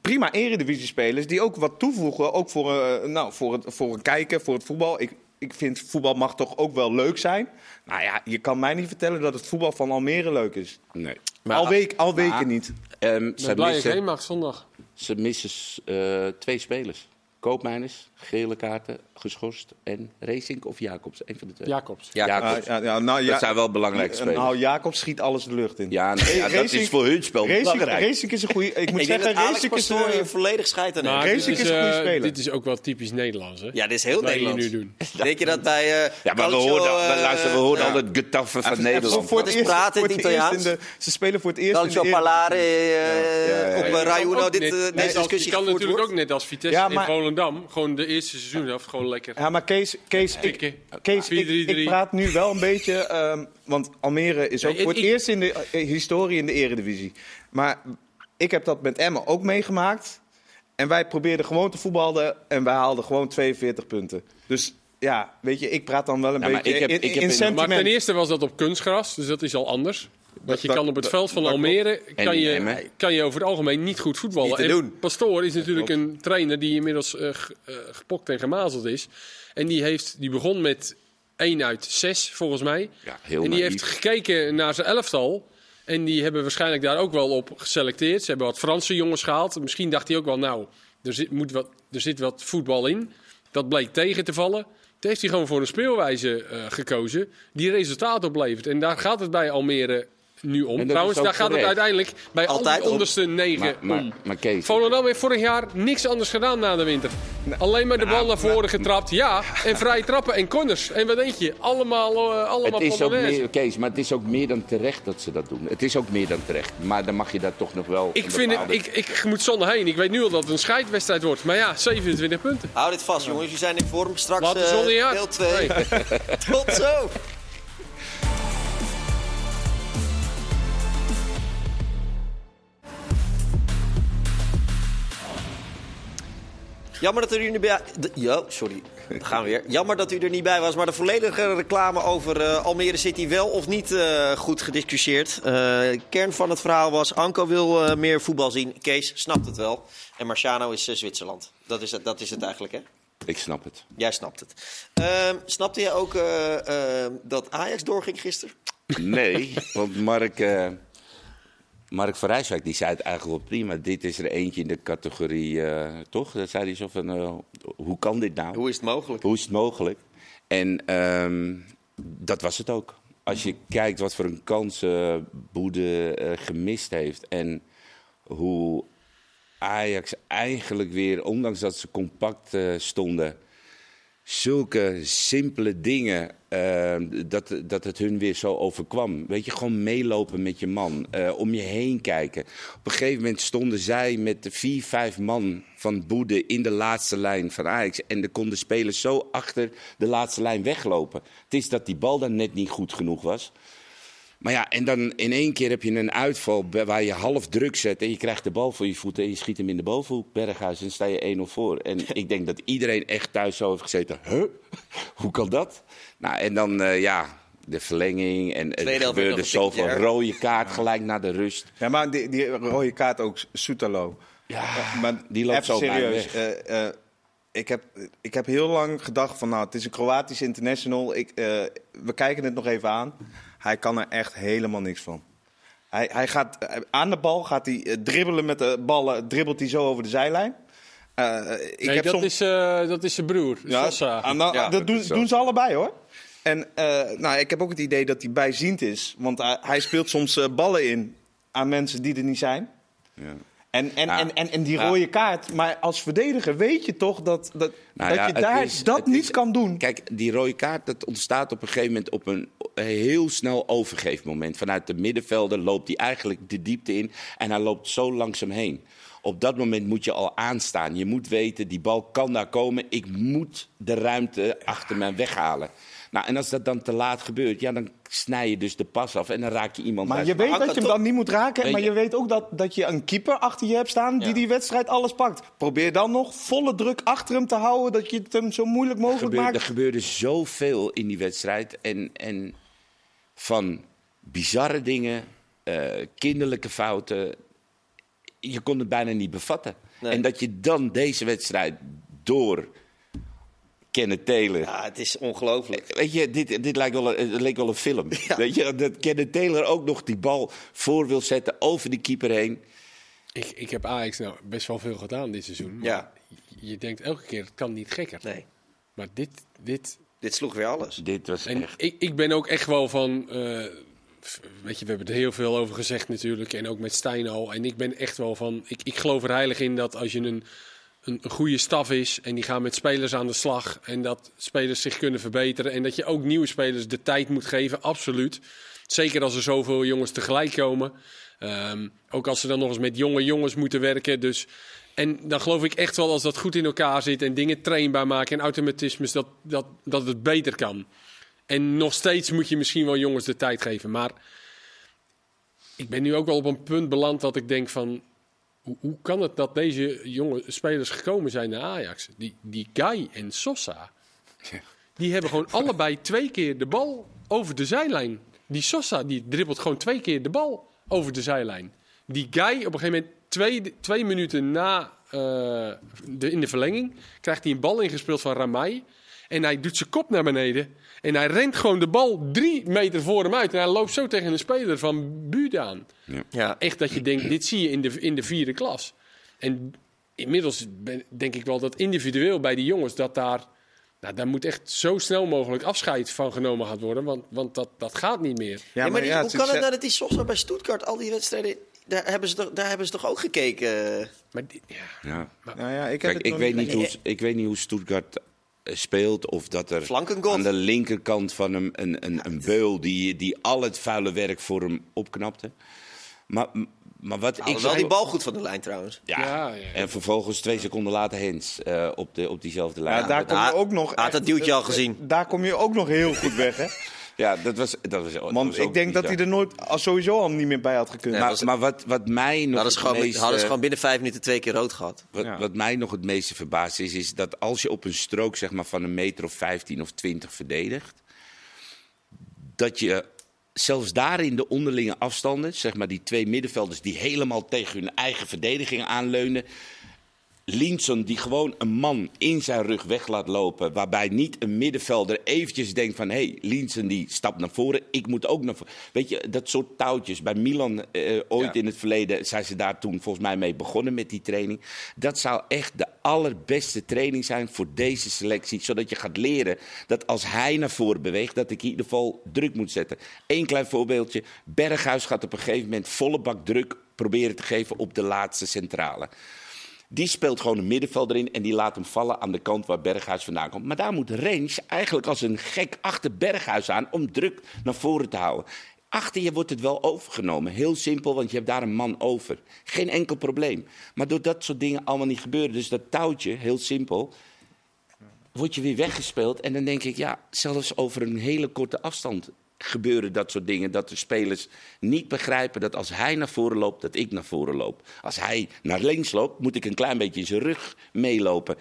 prima eredivisie-spelers. Die ook wat toevoegen. Ook voor, eh, nou, voor, het, voor een kijker, voor het voetbal. Ik, ik vind voetbal mag toch ook wel leuk zijn. Nou ja, je kan mij niet vertellen dat het voetbal van Almere leuk is. Nee. Al, week, al weken maar- niet. Ehm, Ik ze, blij heen missen, mag zondag. ze missen eh, twee spelers. Koopmijners, gele kaarten, geschorst. En Racing of Jacobs, een van de twee. Jacobs. Ja. Jacobs. Ja, ja, nou, ja, Dat zijn wel belangrijke spelers. Nou, Jacob schiet alles de lucht in. ja, nou, ja, dat Racing- is voor hun spel Racing, belangrijk. Racing is een goede. Ik moet Ik zeggen, dat Racing is. Hier volledig scheid aan. Maar Racing dit is een goede eh, speler. Dit is ook wel typisch Nederlands, hè? Ja, dit is heel hier Nederlands. nu doen. *laughs* Denk je dat bij eh Ja, maar we hoorden, eh, we, luisteren, we hoorden al het getaffen van Nederland. voor het is eerst- praten in Italiaans? Ze spelen voor het eerst. In de Parlare eh, ja, op uh, dit, discussie Je kan natuurlijk ook net als Vitesse Ja, maar- in Volendam gewoon de eerste seizoen gewoon lekker. Ja, maar Kees, Kees, ik. Kees ik, 4-3-3. ik praat nu wel een beetje. ehm, want Almere is ook Nee, voor het ik- eerst in de eh, historie in de Eredivisie. Maar ik heb dat met Emmen ook meegemaakt. En wij probeerden gewoon te voetballen. En wij haalden gewoon 42 punten. Dus ja, weet je, ik praat dan wel een Ja, maar beetje ik heb- in, ik heb in in- sentiment. Maar ten eerste was dat op kunstgras, dus dat is al anders. Want je dat- kan op het dat- veld van dat Almere kan je, kan je over het algemeen niet goed voetballen. Niet te en doen. Pastoor is natuurlijk een trainer die inmiddels eh, eh, gepokt en gemazeld is. En die, heeft, die begon met 1 uit 6, volgens mij. Ja, heel en die naïef. heeft gekeken naar zijn elftal. En die hebben waarschijnlijk daar ook wel op geselecteerd. Ze hebben wat Franse jongens gehaald. Misschien dacht hij ook wel, nou, er zit, moet wat, er zit wat voetbal in. Dat bleek tegen te vallen. Toen heeft hij gewoon voor een speelwijze eh, gekozen die resultaat oplevert. En daar gaat het bij Almere nu om. Trouwens, daar gaat het uiteindelijk bij al Altijd die om. onderste negen Maar, maar, om. maar Kees, Volendam heeft vorig jaar niks anders gedaan na de winter. Alleen maar de bal naar voren getrapt. Ja, en vrije trappen en corners. En wat denk je? Allemaal, eh allemaal het is ook meer, Kees, maar het is ook meer dan terecht dat ze dat doen. Het is ook meer dan terecht. Maar dan mag je dat toch nog wel... Ik, vind het, ik, ik moet zonder heen. Ik weet nu al dat het een scheidwedstrijd wordt. Maar ja, 27 punten. Hou dit vast, jongens. Jullie zijn in vorm. Straks eh, deel 2. Nee. *laughs* Tot zo. Jammer dat u er niet bij... Ja, sorry. Dan gaan we weer. Jammer dat u er niet bij was, maar de volledige reclame over eh, Almere City wel of niet eh, goed gediscussieerd. Eh, kern van het verhaal was, Anko wil meer voetbal zien. Kees snapt het wel. En Marciano is Zwitserland. Dat is, het, dat is het eigenlijk, hè? Ik snap het. Jij snapt het. Ehm, snapte jij ook eh, ehm, dat Ajax doorging gisteren? Nee, want Mark, Mark van Rijswijk die zei het eigenlijk wel prima. Dit is er eentje in de categorie, eh, toch? Dat zei hij zo van, eh, hoe kan dit nou? Hoe is het mogelijk? Hoe is het mogelijk? En ehm, dat was het ook. Als je kijkt wat voor een kansen Boede eh, gemist heeft en hoe Ajax eigenlijk weer, ondanks dat ze compact stonden, zulke simpele dingen, eh, dat, dat het hun weer zo overkwam. Weet je, gewoon meelopen met je man, eh, om je heen kijken. Op een gegeven moment stonden zij met de vier, vijf man van Boede in de laatste lijn van Ajax. En er konden spelers zo achter de laatste lijn weglopen. Het is dat die bal dan net niet goed genoeg was. Maar ja, en dan in één keer heb je een uitval waar je half druk zet en je krijgt de bal voor je voeten en je schiet hem in de bovenhoek, Berghuis, en dan sta je 1-0 voor. En *laughs* ik denk dat iedereen echt thuis zo heeft gezeten, huh? *laughs* Hoe kan dat? Nou, en dan, eh, ja, de verlenging en er gebeurde zoveel rode kaart gelijk na de rust. Ja, maar die, die rode kaart ook, Soetalo. Ja, Eh, maar die loopt zo bij serieus. weg. eh, eh, ik, heb, ik heb heel lang gedacht van, nou, het is een Kroatisch international. Ik, eh, we kijken het nog even aan. Hij kan er echt helemaal niks van. Hij, hij gaat, eh, aan de bal gaat hij eh, dribbelen met de ballen, dribbelt hij zo over de zijlijn. Eh, ik Nee, heb dat, soms- is, eh, dat is zijn broer, ja, Sosa. ah, nou, Ja, dat dat doen, doen ze allebei hoor. En eh, nou, ik heb ook het idee dat hij bijziend is. Want hij, hij speelt soms ballen in aan mensen die er niet zijn. Ja. En, en, en, en, en die rode kaart, maar als verdediger weet je toch dat, dat, Nou dat ja, je daar is- dat niet is- kan doen. Kijk, die rode kaart dat ontstaat op een gegeven moment op een heel snel overgeefmoment. Vanuit de middenvelder loopt hij eigenlijk de diepte in en hij loopt zo langzaam heen. Op dat moment moet je al aanstaan. Je moet weten, die bal kan daar komen. Ik moet de ruimte achter mij weghalen. Nou, en als dat dan te laat gebeurt, ja, dan snij je dus de pas af en dan raak je iemand Maar uit je weet dat je dat hem dan niet moet raken. Weet Maar je- je weet ook dat, dat je een keeper achter je hebt staan die Ja. die wedstrijd alles pakt. Probeer dan nog volle druk achter hem te houden. Dat je het hem zo moeilijk mogelijk gebeurde, er maakt. gebeurde zoveel in die wedstrijd. En, en van bizarre dingen, eh, kinderlijke fouten. Je kon het bijna niet bevatten. Nee. En dat je dan deze wedstrijd door Kenneth Taylor. Ja, het is ongelooflijk. Weet je, dit, dit lijkt wel een, het leek wel een film. *laughs* Weet je, dat Kenneth Taylor ook nog die bal voor wil zetten over die keeper heen. Ik, ik heb Ajax nou best wel veel gedaan dit seizoen. Ja. Je denkt elke keer, het kan niet gekker. Nee, Maar dit, dit... dit sloeg weer alles. Dit was En echt... ik, ik ben ook echt wel van... eh, weet je, we hebben er heel veel over gezegd natuurlijk. En ook met Stijn al. En ik ben echt wel van... Ik, ik geloof er heilig in dat als je een, een, goede staf is... en die gaan met spelers aan de slag... en dat spelers zich kunnen verbeteren... en dat je ook nieuwe spelers de tijd moet geven, absoluut. Zeker als er zoveel jongens tegelijk komen. Ehm, ook als ze dan nog eens met jonge jongens moeten werken. Dus, en dan geloof ik echt wel als dat goed in elkaar zit... en dingen trainbaar maken en automatismes... dat, dat, dat het beter kan. En nog steeds moet je misschien wel jongens de tijd geven. Maar ik ben nu ook wel op een punt beland dat ik denk van... Hoe, hoe kan het dat deze jonge spelers gekomen zijn naar Ajax? Die, die Guy en Sosa, die hebben gewoon allebei twee keer de bal over de zijlijn. Die Sosa, die dribbelt gewoon twee keer de bal over de zijlijn. Die Guy, op een gegeven moment, twee, twee minuten na eh, de, in de verlenging, krijgt hij een bal ingespeeld van Ramai. En hij doet zijn kop naar beneden. En hij rent gewoon de bal drie meter voor hem uit. En hij loopt zo tegen een speler van Buda aan. Ja. Echt dat je denkt, dit zie je in de, in de vierde klas. En inmiddels ben- denk ik wel dat individueel bij die jongens... dat daar, nou, daar moet echt zo snel mogelijk afscheid van genomen gaan worden. Want, want dat, dat gaat niet meer. Ja, maar die- ja, hoe kan het zet- nou dat die Sosa bij Stuttgart al die wedstrijden... Daar hebben ze toch, daar hebben ze toch ook gekeken? Maar die- ja. Ja. Nou ja, ik heb Kijk, het ik weet, niet- hoe, ik weet niet hoe Stuttgart speelt. Of dat er aan de linkerkant van hem een, een, een beul die, die al het vuile werk voor hem opknapte. Maar, maar wat Nou, ik wel die bal goed van de lijn trouwens. Ja. Ja, ja, ja. En vervolgens twee seconden later Hens eh, op, de, op diezelfde lijn. Ja, daar kom je ook nog. had echt- dat duwtje al gezien. Daar kom je ook nog heel goed weg, hè? *laughs* Ja, dat was, dat was, dat Want was ik denk dat hij er nooit al sowieso al niet meer bij had gekund. Nee, Maar, was- maar wat, wat mij nog Hadden ze, gewoon, meeste- hadden ze gewoon binnen vijf minuten twee keer rood gehad. Wat, Ja. wat mij nog het meeste verbaast is, is dat als je op een strook zeg maar, van een meter of 15 of 20 verdedigt, dat je zelfs daarin de onderlinge afstanden, zeg maar die twee middenvelders die helemaal tegen hun eigen verdediging aanleunen, Linson die gewoon een man in zijn rug weg laat lopen. Waarbij niet een middenvelder eventjes denkt van... hé, hey, Linson die stapt naar voren, ik moet ook naar voren. Weet je, dat soort touwtjes. Bij Milan eh, ooit Ja. in het verleden zijn ze daar toen volgens mij mee begonnen met die training. Dat zou echt de allerbeste training zijn voor deze selectie. Zodat je gaat leren dat als hij naar voren beweegt... dat ik in ieder geval druk moet zetten. Eén klein voorbeeldje. Berghuis gaat op een gegeven moment volle bak druk proberen te geven op de laatste centrale. Die speelt gewoon een middenvelder in en die laat hem vallen aan de kant waar Berghuis vandaan komt. Maar daar moet Rens eigenlijk als een gek achter Berghuis aan om druk naar voren te houden. Achter je wordt het wel overgenomen. Heel simpel, want je hebt daar een man over. Geen enkel probleem. Maar door dat soort dingen allemaal niet gebeuren, dus dat touwtje, heel simpel, word je weer weggespeeld. En dan denk ik, ja, zelfs over een hele korte afstand gebeuren dat soort dingen. Dat de spelers niet begrijpen dat als hij naar voren loopt, dat ik naar voren loop. Als hij naar links loopt, moet ik een klein beetje in zijn rug meelopen.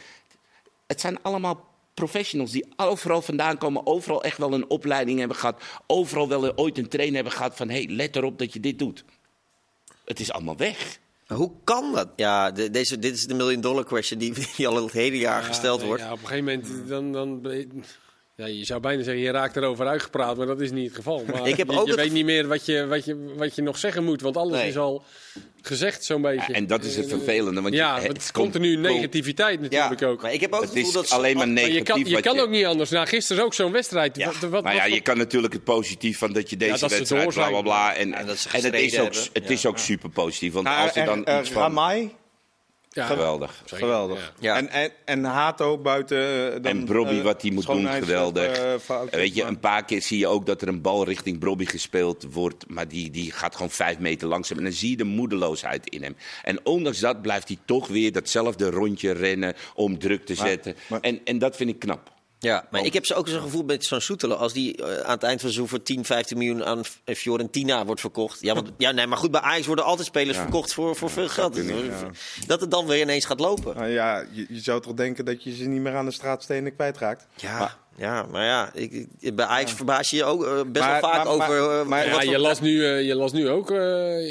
Het zijn allemaal professionals die overal vandaan komen, overal echt wel een opleiding hebben gehad, overal wel ooit een trainer hebben gehad van, hé, hey, let erop dat je dit doet. Het is allemaal weg. Maar hoe kan dat? Ja, de- deze, dit is de million dollar question die, die al het hele jaar gesteld wordt. Ja, op een gegeven moment dan, dan Ja, je zou bijna zeggen, je raakt erover uitgepraat, maar dat is niet het geval. Maar *laughs* Ik heb je, ook je het weet niet meer wat je, wat, je, wat je nog zeggen moet, want alles Nee. is al gezegd zo'n beetje. En dat is het vervelende. Want ja, je, het is continu komt- negativiteit natuurlijk ook. maar ik heb ook het Het gevoel is dat... alleen maar Maar je negatief. kan, je wat kan ook niet anders. Nou, gisteren is ook zo'n wedstrijd. Ja. Wat, wat, Maar ja, wat- je kan natuurlijk het positief van dat je deze dat ze wedstrijd door bla bla bla. En, Ja, dat ze en het is ook, hebben. het is ook super positief. Want Nou, als er dan er- iets van. Ramai, ja, Geweldig. zeker, geweldig. ja. En, en, en Hato buiten... eh, dan, En Brobby, eh, wat hij moet doen, geweldig. eh, Weet je, een paar keer zie je ook dat er een bal richting Brobby gespeeld wordt. Maar die, die gaat gewoon vijf meter langzaam. En dan zie je de moedeloosheid in hem. En ondanks dat blijft hij toch weer datzelfde rondje rennen om druk te Maar- zetten. maar- en, en dat vind ik knap. Ja, maar ik heb zo ook zo'n gevoel met zo'n Soetelen. Als die eh, aan het eind van seizoen voor 10, 15 miljoen aan Fiorentina wordt verkocht. Ja, want, ja, nee, maar goed, bij Ajax worden altijd spelers Ja. verkocht voor, voor veel geld. ja. Dat het dan weer ineens gaat lopen. Nou ja, je, je zou toch denken dat je ze niet meer aan de straatstenen kwijtraakt? Ja, Maar- ja maar ja, ik, ik- bij Ajax verbaas je je ook eh, best Maar- wel vaak maar- over... maar- eh, maar- Ja, je las nu, eh, je las nu ook eh,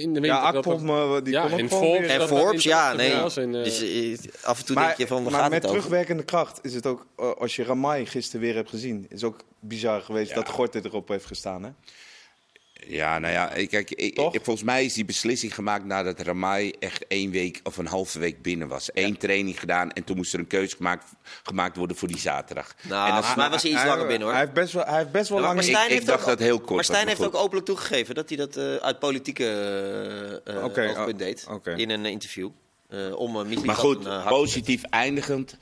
in de winter. Ja, Akpom, die ja, en Forbes, en Forbes, ja, nee. en, dus af en toe denk je van, waar maar gaat met het terugwerkende kracht is het ook, als je Ramai gisteren weer hebt gezien, is ook bizar geweest dat Gorten erop heeft gestaan. Hè? Ja, nou ja, ik- kijk, ik, volgens mij is die beslissing gemaakt nadat Ramai echt één week of een halve week binnen was. Eén training gedaan en toen moest er een keuze gemaakt, gemaakt worden voor die zaterdag. Nou, en als- volgens mij was hij iets langer binnen, hoor. Hij heeft best wel, hij heeft best wel Ja, lang... maar ik- Stijn ik heeft dacht ook- dat heel kort Maar Stijn heeft ook openlijk toegegeven dat hij dat eh, uit politieke eh, eh, Oké, oogpunt oh, deed. In een interview. Eh, om uh, Maar goed, positief eindigend.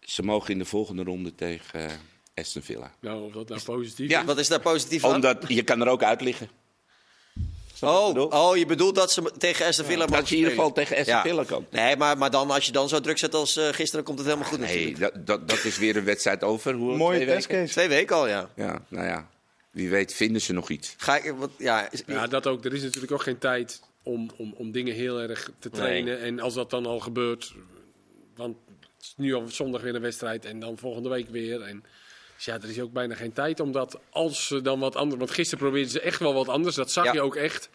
Ze mogen in de volgende ronde tegen Aston Villa. Nou, of dat nou positief Ja. is. Wat is daar positief van? Omdat je kan er ook uit liggen. oh, oh, je bedoelt dat ze tegen Aston Villa mogen Dat je in ieder geval tegen Aston Ja. Villa kan. Nee, maar, maar dan, als je dan zo druk zet als eh, gisteren, komt het helemaal goed Nee, natuurlijk. dat, dat, dat is weer een wedstrijd over. Hoe, Mooie twee weken? testcase. Twee weken al, ja. Ja, nou ja. Wie weet vinden ze nog iets. Ga ik, wat, ja, is- Ja, dat ook. Er is natuurlijk ook geen tijd om, om, om dingen heel erg te trainen. En als dat dan al gebeurt, want het is nu al zondag weer een wedstrijd en dan volgende week weer. En dus ja, er is ook bijna geen tijd omdat als ze dan wat anders. Want gisteren probeerden ze echt wel wat anders, dat zag Ja. je ook echt.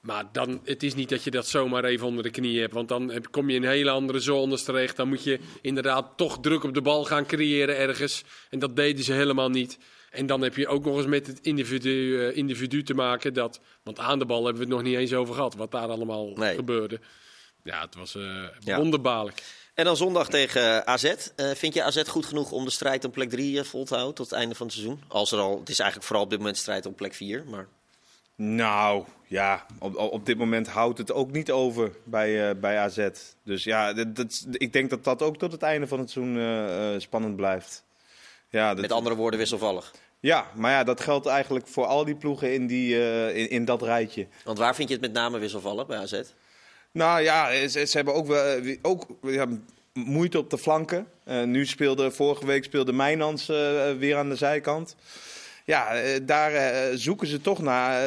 Maar dan, het is niet dat je dat zomaar even onder de knie hebt. Want dan heb- kom je in hele andere zones terecht. Dan moet je inderdaad toch druk op de bal gaan creëren ergens. En dat deden ze helemaal niet. En dan heb je ook nog eens met het individu, eh, individu te maken. Dat, want aan de bal hebben we het nog niet eens over gehad. Wat daar allemaal Nee. gebeurde. Ja, het was eh Ja. En dan zondag tegen AZ. Eh, vind je AZ goed genoeg om de strijd om plek 3 vol te houden tot het einde van het seizoen? Als er al, het is eigenlijk vooral op dit moment strijd om plek 4. Maar Nou, ja, op, op dit moment houdt het ook niet over bij, eh, bij AZ. Dus ja, dat, dat- ik denk dat dat ook tot het einde van het seizoen eh, eh, spannend blijft. Ja, dat, met andere woorden wisselvallig. ja, maar ja, dat geldt eigenlijk voor al die ploegen in, die, eh, in, in dat rijtje. Want waar vind je het met name wisselvallig bij AZ? Nou ja, ze, ze hebben ook, wel, eh, ook moeite op de flanken. Eh, nu speelde, vorige week speelde Mijnans eh, weer aan de zijkant. Ja, daar zoeken ze toch naar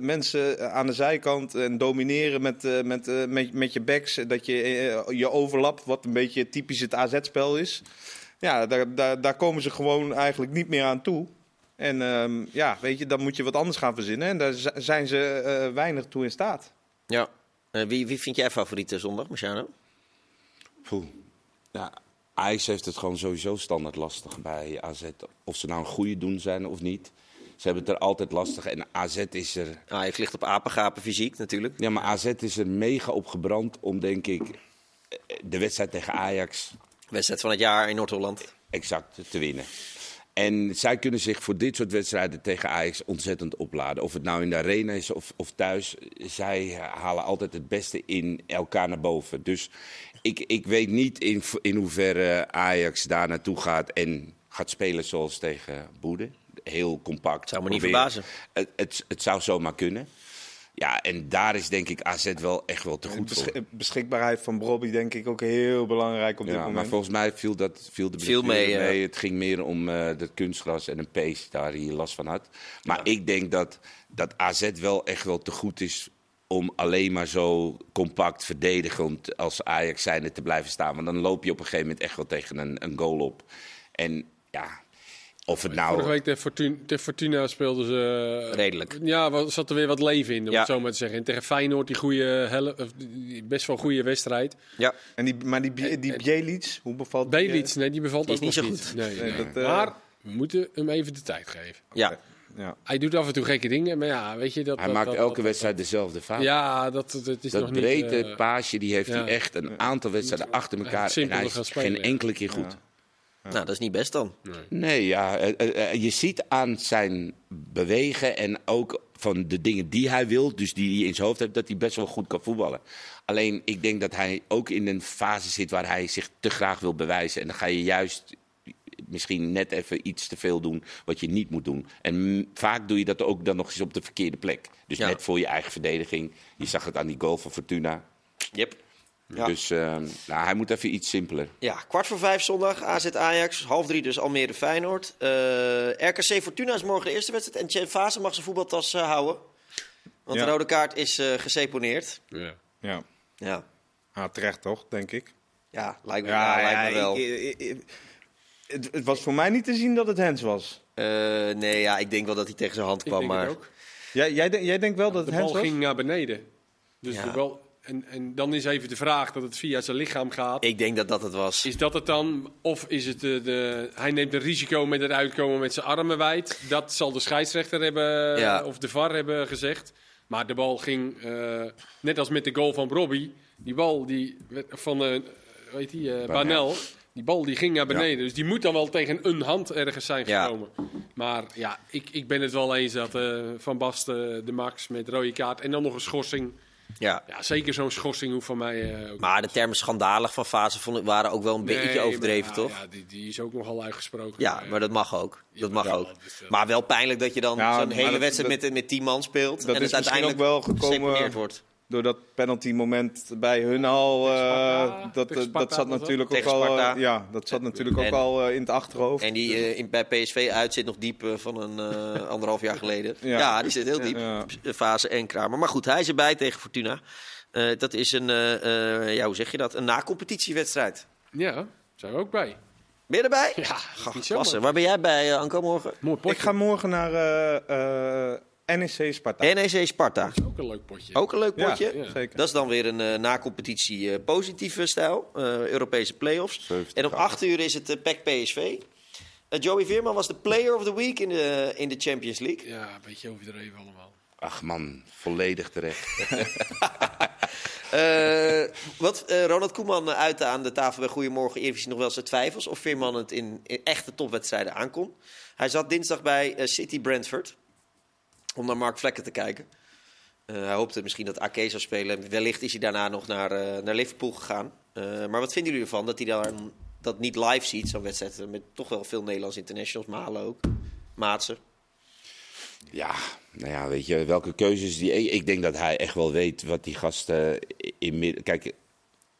mensen aan de zijkant en domineren met, met, met, met je backs. Dat je je overlapt, wat een beetje typisch het AZ-spel is. Ja, daar, daar, daar komen ze gewoon eigenlijk niet meer aan toe. En ehm, ja, weet je, dan moet je wat anders gaan verzinnen. En daar zijn ze weinig toe in staat. Ja. Eh, wie, wie vind jij favoriete zondag, Marciano? Poeh. Ja, Ajax heeft het gewoon sowieso standaard lastig bij AZ. Of ze nou een goede doen zijn of niet. Ze hebben het er altijd lastig. En AZ is er... Ajax ligt op apengapen fysiek natuurlijk. Ja, maar AZ is er mega op gebrand om, denk ik, de wedstrijd tegen Ajax Wedstrijd van het jaar in Noord-Holland. exact te winnen. En zij kunnen zich voor dit soort wedstrijden tegen Ajax ontzettend opladen. Of het nou in de arena is of, of thuis. Zij halen altijd het beste in elkaar naar boven. Dus ik, ik weet niet in, in hoeverre Ajax daar naartoe gaat en gaat spelen zoals tegen Boede. Heel compact. Zou me niet proberen. verbazen. Het, het, het zou zomaar kunnen. Ja, en daar is denk ik AZ wel echt wel te De goed voor. besch- beschikbaarheid van Brobby denk ik ook heel belangrijk op dit Ja, maar moment. volgens mij viel, dat, viel de Viel blessure mee, ja. Het ging meer om eh het kunstgras en een pace daar hij last van had. Maar ik denk dat, dat AZ wel echt wel te goed is om alleen maar zo compact verdedigend als Ajax zijnde te blijven staan. Want dan loop je op een gegeven moment echt wel tegen een, een goal op. En ja, of het nou... Vorige week tegen Fortuna, tegen Fortuna speelden ze... eh, Redelijk. Ja, zat er weer wat leven in, om Ja. het zo maar te zeggen. En tegen Feyenoord, die goede, die best wel goede wedstrijd. Ja. En die, maar die, die Bjelic, hoe bevalt die, nee, die bevalt Die ook niet zo Nee, Nee, nee. dat, eh, Maar we moeten hem even de tijd geven. Ja, Ja. Hij doet af en toe gekke dingen, maar ja, weet je dat. Hij dat- maakt dat- elke dat- wedstrijd dezelfde fout. Ja, dat, dat, dat is dat nog niet. breedte eh, paasje, die heeft ja. hij echt een aantal wedstrijden achter elkaar. En hij is geen enkele keer goed. Nou dat is niet best dan. Nee, ja, eh, eh, eh, je ziet aan zijn bewegen en ook van de dingen die hij wil, dus die hij in zijn hoofd heeft, dat hij best wel goed kan voetballen. Alleen, ik denk dat hij ook in een fase zit waar hij zich te graag wil bewijzen. En dan ga je juist misschien net even iets te veel doen wat je niet moet doen. En vaak doe je dat ook dan nog eens op de verkeerde plek. Dus Ja. net voor je eigen verdediging. Je zag het aan die goal van Fortuna. Yep. Ja. Dus eh, nou, hij moet even iets simpeler. Ja, kwart voor vijf zondag, AZ Ajax. Half drie dus Almere Feyenoord. Eh, RKC Fortuna is morgen de eerste wedstrijd. En Chen Fase mag zijn voetbaltas eh, houden. Want Ja. de rode kaart is eh geseponeerd. Ja. Ja. Ja, Ah, terecht toch, denk ik. ja lijkt me, ja, lijkt me wel. ik- ik- ik- het, het was voor mij niet te zien dat het Hens was. Eh, nee, ja, ik denk wel dat hij tegen zijn hand Ik kwam. denk maar het ook. Jij, jij, jij denkt wel dat De het Hens bal was? ging naar beneden. Dus Ja. En, en dan is even de vraag dat het via zijn lichaam gaat. ik denk dat dat het was. Is dat het dan? Of is het de, de, hij neemt een risico met het uitkomen met zijn armen wijd? Dat zal de scheidsrechter hebben, Ja. of de VAR hebben gezegd. Maar de bal ging, eh, net als met de goal van Robbie, die bal die, van eh weet die, eh, Banel, die bal die ging naar beneden. Dus die moet dan wel tegen een hand ergens zijn Ja. gekomen. Maar ja, ik, ik ben het wel eens dat eh, Van Basten de Max met rode kaart en dan nog een schorsing. Ja. Ja, zeker zo'n schorsing hoeft van mij eh, ook Maar de termen schandalig van Fase vond ik, waren ook wel een beetje overdreven, maar, toch? Ja, die, die is ook nogal uitgesproken. Ja, Eh, maar dat mag ook. Dat mag ook. eh, Maar wel pijnlijk dat je dan Ja, zo'n hele wedstrijd met, met 10 man speelt. dat en is het uiteindelijk ook wel gekomen- wordt. Door dat penalty moment bij hun al. eh, dat, eh, dat zat natuurlijk ook al. eh, ja, dat zat natuurlijk ook En- al in het achterhoofd. En die eh, in, bij PSV uit zit nog diep van een eh, anderhalf jaar geleden. *laughs* Ja. Ja. die zit heel diep. Ja. Fase en Kramer. Maar goed, hij is erbij tegen Fortuna. Eh, dat is een, eh, eh, ja, hoe zeg je dat? Een na-competitiewedstrijd. Ja, zijn we ook bij. Ben je erbij? Ja, Gach. Waar ben jij bij, Anko, morgen? Mooi potje. Ik ga morgen naar NEC Sparta. NEC Sparta. Ook een leuk potje. Ook een leuk potje. ja. zeker. Dat is dan weer een eh, na-competitie eh, positieve stijl. eh, Europese play-offs. 70 En om graden. 8 uur is het uh, PEC PSV. Joey Veerman was de player of the week in de, in de Champions League. Ja, een beetje overdreven allemaal. Ach man, volledig terecht. *laughs* Eh, wat eh, Ronald Koeman uitte aan de tafel bij Goedemorgen Eredivisie nog wel zijn twijfels of Veerman het in, in echte topwedstrijden aankon. Hij zat dinsdag bij City Brentford om naar Mark Vlekken te kijken. Eh, hij hoopte misschien dat Ake zou spelen. Wellicht is hij daarna nog naar, eh, naar Liverpool gegaan. Eh, maar wat vinden jullie ervan dat hij daar dat niet live ziet, zo'n wedstrijd met toch wel veel Nederlands internationals, Malen ook, Maatsen. Ja, nou ja, weet je, welke keuzes die... Ik denk dat hij echt wel weet wat die gasten inmiddels... Kijk,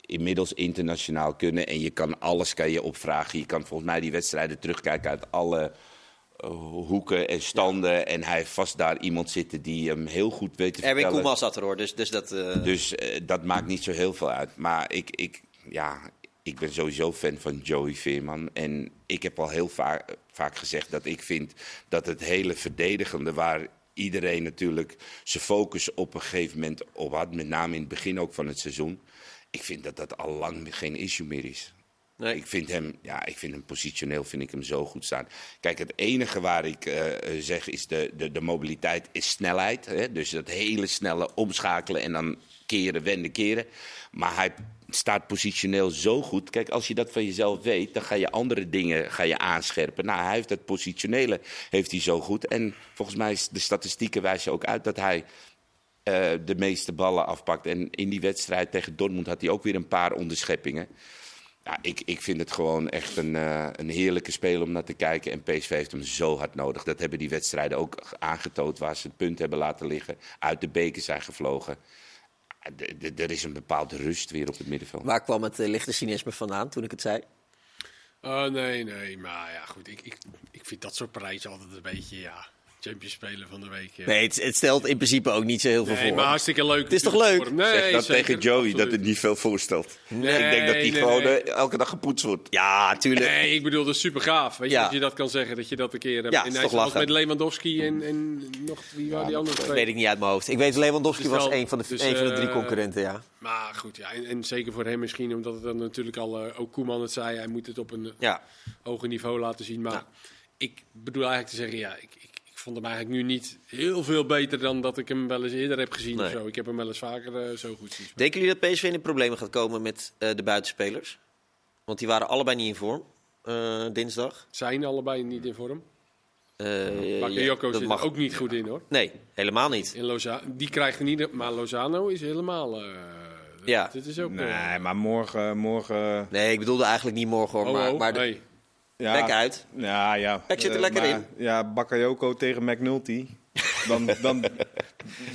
inmiddels internationaal kunnen. En je kan alles kan je opvragen. Je kan volgens mij die wedstrijden terugkijken uit alle hoeken en standen. En hij heeft vast daar iemand zitten die hem heel goed weet te Erwin vertellen. Koeman zat er hoor, dus, dus dat... eh, Dus eh, dat maakt niet zo heel veel uit. Maar ik, ik, ja, ik ben sowieso fan van Joey Veerman. En ik heb al heel vaak, vaak gezegd dat ik vind dat het hele verdedigende, waar iedereen natuurlijk zijn focus op een gegeven moment op had, met name in het begin ook van het seizoen. Ik vind dat dat al lang geen issue meer is. Ik vind hem, ja, ik vind hem positioneel vind ik hem zo goed staan. Kijk, het enige waar ik eh, zeg is de, de, de mobiliteit is snelheid. Hè? Dus dat hele snelle omschakelen en dan keren, wenden, keren. Maar hij staat positioneel zo goed. Kijk, als je dat van jezelf weet, dan ga je andere dingen ga je aanscherpen. Nou, hij heeft dat positionele heeft hij zo goed. En volgens mij is de statistieken wijzen ook uit dat hij eh, de meeste ballen afpakt. En in die wedstrijd tegen Dortmund had hij ook weer een paar onderscheppingen. Ja, ik, ik vind het gewoon echt een, eh, een heerlijke spel om naar te kijken. En PSV heeft hem zo hard nodig. Dat hebben die wedstrijden ook aangetoond waar ze het punt hebben laten liggen. Uit de beker zijn gevlogen. Er is een bepaalde rust weer op het middenveld. Waar kwam het eh, lichte cynisme vandaan toen ik het zei? Oh, nee, nee. Maar ja, goed. Ik, ik, ik vind dat soort prijzen altijd een beetje, ja... Champions Speler van de week. ja. Nee, het, het stelt in principe ook niet zo heel veel Nee, voor. maar hartstikke leuk. Het is toch leuk? Nee, zeg dat zeker, tegen Joey, dat het niet veel voorstelt. Nee, ik denk dat hij nee, gewoon nee. eh, elke dag gepoetst wordt. Ja, tuurlijk. Nee, ik bedoel, dat is super gaaf. Weet je, Ja. dat je dat kan zeggen, dat je dat een keer... eh, Ja, is ook lachen. met Lewandowski en, en nog, wie waren die andere Dat twee? weet ik niet uit mijn hoofd. Ik weet Lewandowski Dus was een van de, dus, een van de drie eh, concurrenten, ja. Maar goed, ja, en, en zeker voor hem misschien, omdat het dan natuurlijk al... eh, ook Koeman het zei, hij moet het op een Ja, hoger niveau laten zien. Maar Ja. ik bedoel eigenlijk te zeggen, ja, ik vond hem eigenlijk nu niet heel veel beter dan dat ik hem wel eens eerder heb gezien Nee. of zo. Ik heb hem wel eens vaker eh, zo goed zien spelen. Denken jullie dat PSV in de problemen gaat komen met eh, de buitenspelers? Want die waren allebei niet in vorm eh, dinsdag. Zijn allebei niet in vorm. Eh, Bakayoko ja, dat zit mag- er ook niet goed in hoor. Nee, helemaal niet. In Loza die krijgt niet, maar Lozano is helemaal. eh Ja. Dit is ook. Nee, maar morgen... morgen Nee, ik bedoelde eigenlijk niet morgen hoor. oh, maar oh, maar de. Ja, bek uit. Ja, ja. Peck zit er Eh, lekker maar- in. Ja, Bakayoko tegen McNulty. Dan, *laughs* dan,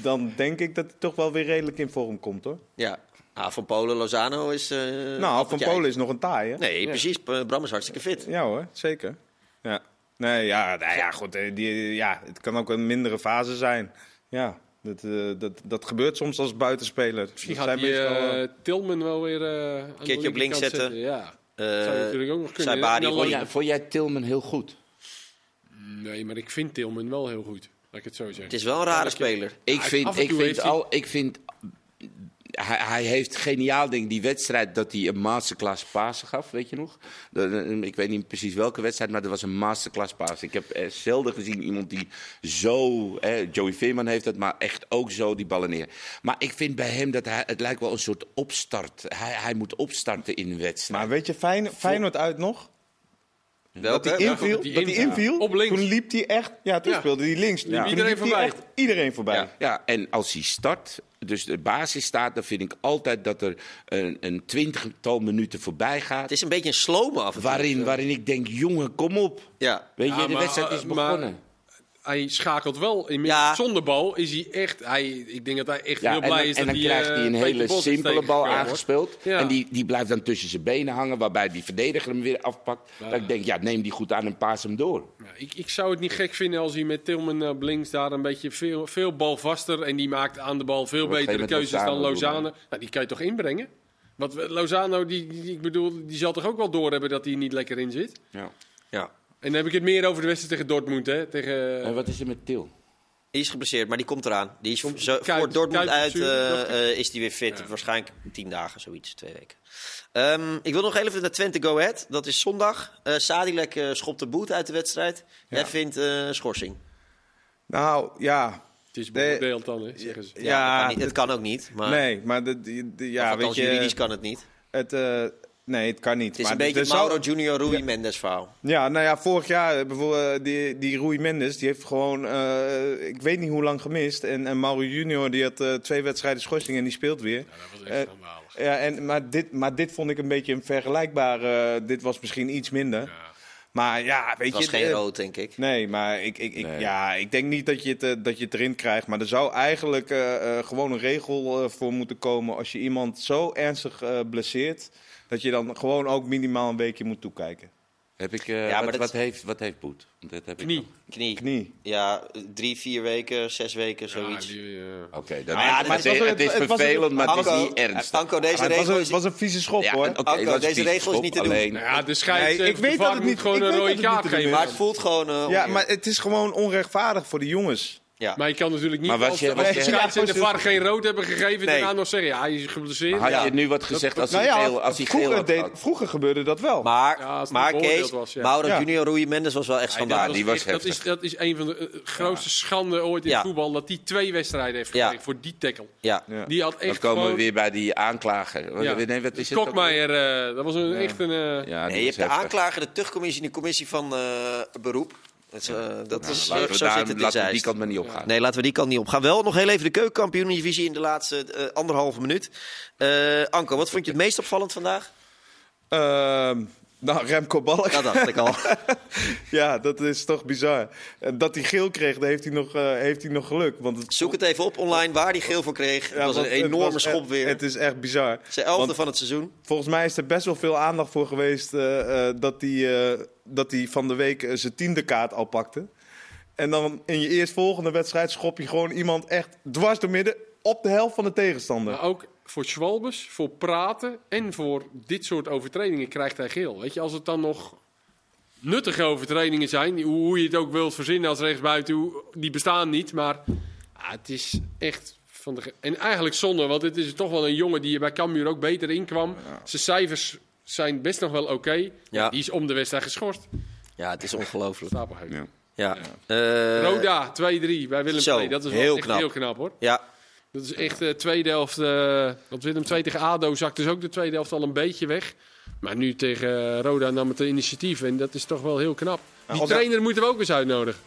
dan denk ik dat hij toch wel weer redelijk in vorm komt, hoor. Ja. Ah, van Polen, Lozano is... eh, nou, Van Polen is nog een taai, hè? Nee, precies. P- Bram is hartstikke fit. Ja hoor, zeker. Ja. Nee, ja, nou ja, goed. eh, Die, ja, het kan ook een mindere fase zijn. Ja, dat, eh, dat, dat gebeurt soms als buitenspeler. Misschien gaat zijn die meestal, eh, eh, Tilman wel weer. eh aan de Keertje op links linkerkant zetten. Ja. Eh, Dat zou natuurlijk ook nog kunnen. Saibari gewoon- Vond jij, vond jij Tilman heel goed? Nee, maar ik vind Tilman wel heel goed. Laat ik het zo zeggen. Het is wel een rare speler. Ik vind, ik vind, al, ik vind hij, hij heeft geniaal ding die wedstrijd dat hij een masterclass pasen gaf, weet je nog? De- de- ik weet niet precies welke wedstrijd, maar dat was een masterclass paas. Ik heb eh, zelden gezien iemand die zo, eh, Joey Veerman heeft het, maar echt ook zo die ballen neer. Maar ik vind bij hem dat hij, het lijkt wel een soort opstart. Hij, hij moet opstarten in een wedstrijd. Maar weet je, Fijn, Feyenoord uit nog? Welke? Dat hij inviel, dat hij dat inviel. Op links. toen liep hij echt... Ja, toen Ja. speelde hij links. Toen iedereen liep hij voorbij. echt iedereen voorbij. Ja. Ja, en als hij start, dus de basis staat, dan vind ik altijd dat er een, een twintigtal minuten voorbij gaat. Het is een beetje een slome af en toe. Waarin, waarin ik denk, jongen, kom op. Ja. Weet Ja, je, de maar, wedstrijd is eh, maar- begonnen. Hij schakelt wel. In, Ja. Zonder bal is hij echt. Hij, ik denk dat hij echt Ja, heel blij dan, is en dat dan hij. krijgt eh, hij een hele simpele bal aangespeeld. Ja. En die, die blijft dan tussen zijn benen hangen, waarbij die verdediger hem weer afpakt. Dat ik denk, ja, neem die goed aan en paas hem door. Ja, ik, ik zou het niet gek vinden als hij met Tilman op links daar een beetje veel, veel balvaster. En die maakt aan de bal veel betere keuzes dan Lozano doen. Nou, die kan je toch inbrengen? Want we- Lozano, die, die, ik bedoel, die zal toch ook wel doorhebben dat hij niet lekker in zit? Ja. ja. En dan heb ik het meer over de wedstrijd tegen Dortmund. Hè? Tegen, En wat is er met Til? Die is geblesseerd, maar die komt eraan. Die is Komt- zo, Kuit- voor Dortmund uit eh, eh, is die weer fit. Waarschijnlijk tien dagen, zoiets, twee weken. Ehm, ik wil nog even naar Twente Go Ahead. Dat is zondag. Eh Sadilek eh, schopt de boet uit de wedstrijd. Jij vindt eh, schorsing. Nou, ja. het is beoordeeld dan, hè, zeggen ze. Ja, Ja, dat kan niet. het het- kan ook niet. Maar, Nee, maar de, de, de- ja, weet je... juridisch kan het niet. Het, eh, nee, het kan niet. Het is maar een beetje Mauro Junior Rui Mendes verhaal. Ja, nou ja, vorig jaar bijvoorbeeld eh, die, die Rui Mendes, die heeft gewoon, eh, ik weet niet hoe lang gemist. En, en Mauro Junior, die had eh, twee wedstrijden schorsing en die speelt weer. Ja, dat was echt schandalig. Ja, en, maar, dit, maar dit vond ik een beetje een vergelijkbaar. eh, dit was misschien iets minder. Ja. Maar ja, weet Het was je. geen eh, rood, denk ik. Nee, maar ik, ik, ik, Nee. Ja, ik denk niet dat je, het, dat je het erin krijgt. Maar er zou eigenlijk eh, eh, gewoon een regel eh, voor moeten komen. Als je iemand zo ernstig eh, blesseert, dat je dan gewoon ook minimaal een weekje moet toekijken. Heb ik, eh, Ja, maar wat, dat- wat, heeft, wat heeft Boet? Want Dat heb ik Knie. nog. Knie. Knie. Ja, drie, vier weken, zes weken, zoiets. Ja, eh, Oké, dat Nou ja, is- het was- het is het was- vervelend, maar het is niet ernstig. Anko, deze was regel een, het was een vieze schop Ja, hoor. Anko, was deze regel is niet te doen. alleen- nou ja, de Nee, scheidsrechter ik weet dat het niet- gewoon ik een dat rode het kaart niet te doen geven. Maar het voelt gewoon... eh, Ja, maar het is gewoon onrechtvaardig voor de jongens. Ja. Maar je kan natuurlijk niet Maar was als, je- als was de je- scheidsrechter Ja, VAR geen rood hebben gegeven... Nee. daarna nog zeggen, ja, hij is geblesseerd. Maar had Ja. je nu wat gezegd als hij Nou ja, geel, als hij geel vroeger, had deed- vroeger gebeurde dat wel. Maar, Ja, maar Kees, was, ja. Mauro Ja. Junior Rui Mendes was wel echt Nee, dat, schandalig. die was echt- dat, is, dat is een van de eh, grootste schanden ooit in Ja. voetbal... dat die twee wedstrijden heeft Ja. gekregen voor die tackle. Ja. Die had Dan echt komen we weer bij die aanklager. Wat- Ja. Nee, wat is het? Kokmeijer, eh, dat was een, echt een... eh, Nee, je hebt de aanklager, de tuchtcommissie en de commissie van eh, beroep. Dat is, eh, dat Nou, is, laten zo we, zit daar, het in laten we die kant maar niet op gaan. Nee, laten we die kant niet op gaan. Wel nog heel even de keukenkampioen-divisie in de laatste eh, anderhalve minuut. Eh, Anko, wat vond je het meest opvallend vandaag? Nou, Remco Balk. Dat dacht ik al. *laughs* Ja, dat is toch bizar. En Dat hij geel kreeg, daar heeft hij nog, eh, heeft hij nog geluk. Want het, Zoek het even op online waar die geel voor kreeg. Het ja, was een enorme was schop echt- weer. Het is echt bizar. Zijn elfde want- van het seizoen. Volgens mij is er best wel veel aandacht voor geweest eh, eh, dat hij eh, dat hij van de week zijn tiende kaart al pakte. En dan in je eerstvolgende wedstrijd schop je gewoon iemand echt dwars door midden op de helft van de tegenstander. Maar ook voor Schwalbes, voor praten en voor dit soort overtredingen krijgt hij geel. Weet je, als het dan nog nuttige overtredingen zijn, hoe je het ook wilt verzinnen als rechtsbuiten, die bestaan niet. Maar ah, het is echt van de... ge- En eigenlijk zonde, want het is toch wel een jongen die er bij Cambuur ook beter inkwam. Zijn cijfers zijn best nog wel oké. Ja. Die is om de wedstrijd geschorst. Ja, het is ongelooflijk. Stapelgek. Ja. Ja. Eh, Roda, 2-3 bij Willem II. Dat is wel heel echt knap. heel knap hoor. Ja, Dat is echt de tweede helft. eh op Willem II tegen ADO zakt dus ook de tweede helft al een beetje weg. Maar nu tegen eh, Roda nam het initiatief en dat is toch wel heel knap. Die trainer moeten we ook eens uitnodigen.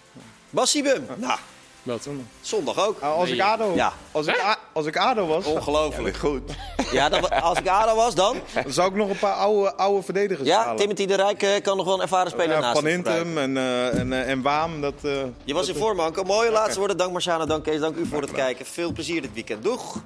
Bassie Bum. Nou, Wat? zondag ook. Nou, als, ik ADO, Ja. als, ik A- als ik ADO was, Ongelooflijk. Goed. Ja, dan, als ik ADO was dan? dan zou ik nog een paar oude, oude verdedigers Ja, halen. Timothy de Rijk eh, kan nog wel een ervaren speler Ja, naast Van. Intem en, eh, en, eh, en Waam. Dat, eh, Je was in vorm, Anko. Mooie laatste woorden. Dank Marciana, dank Kees, dank u voor het kijken. Veel plezier dit weekend. Doeg!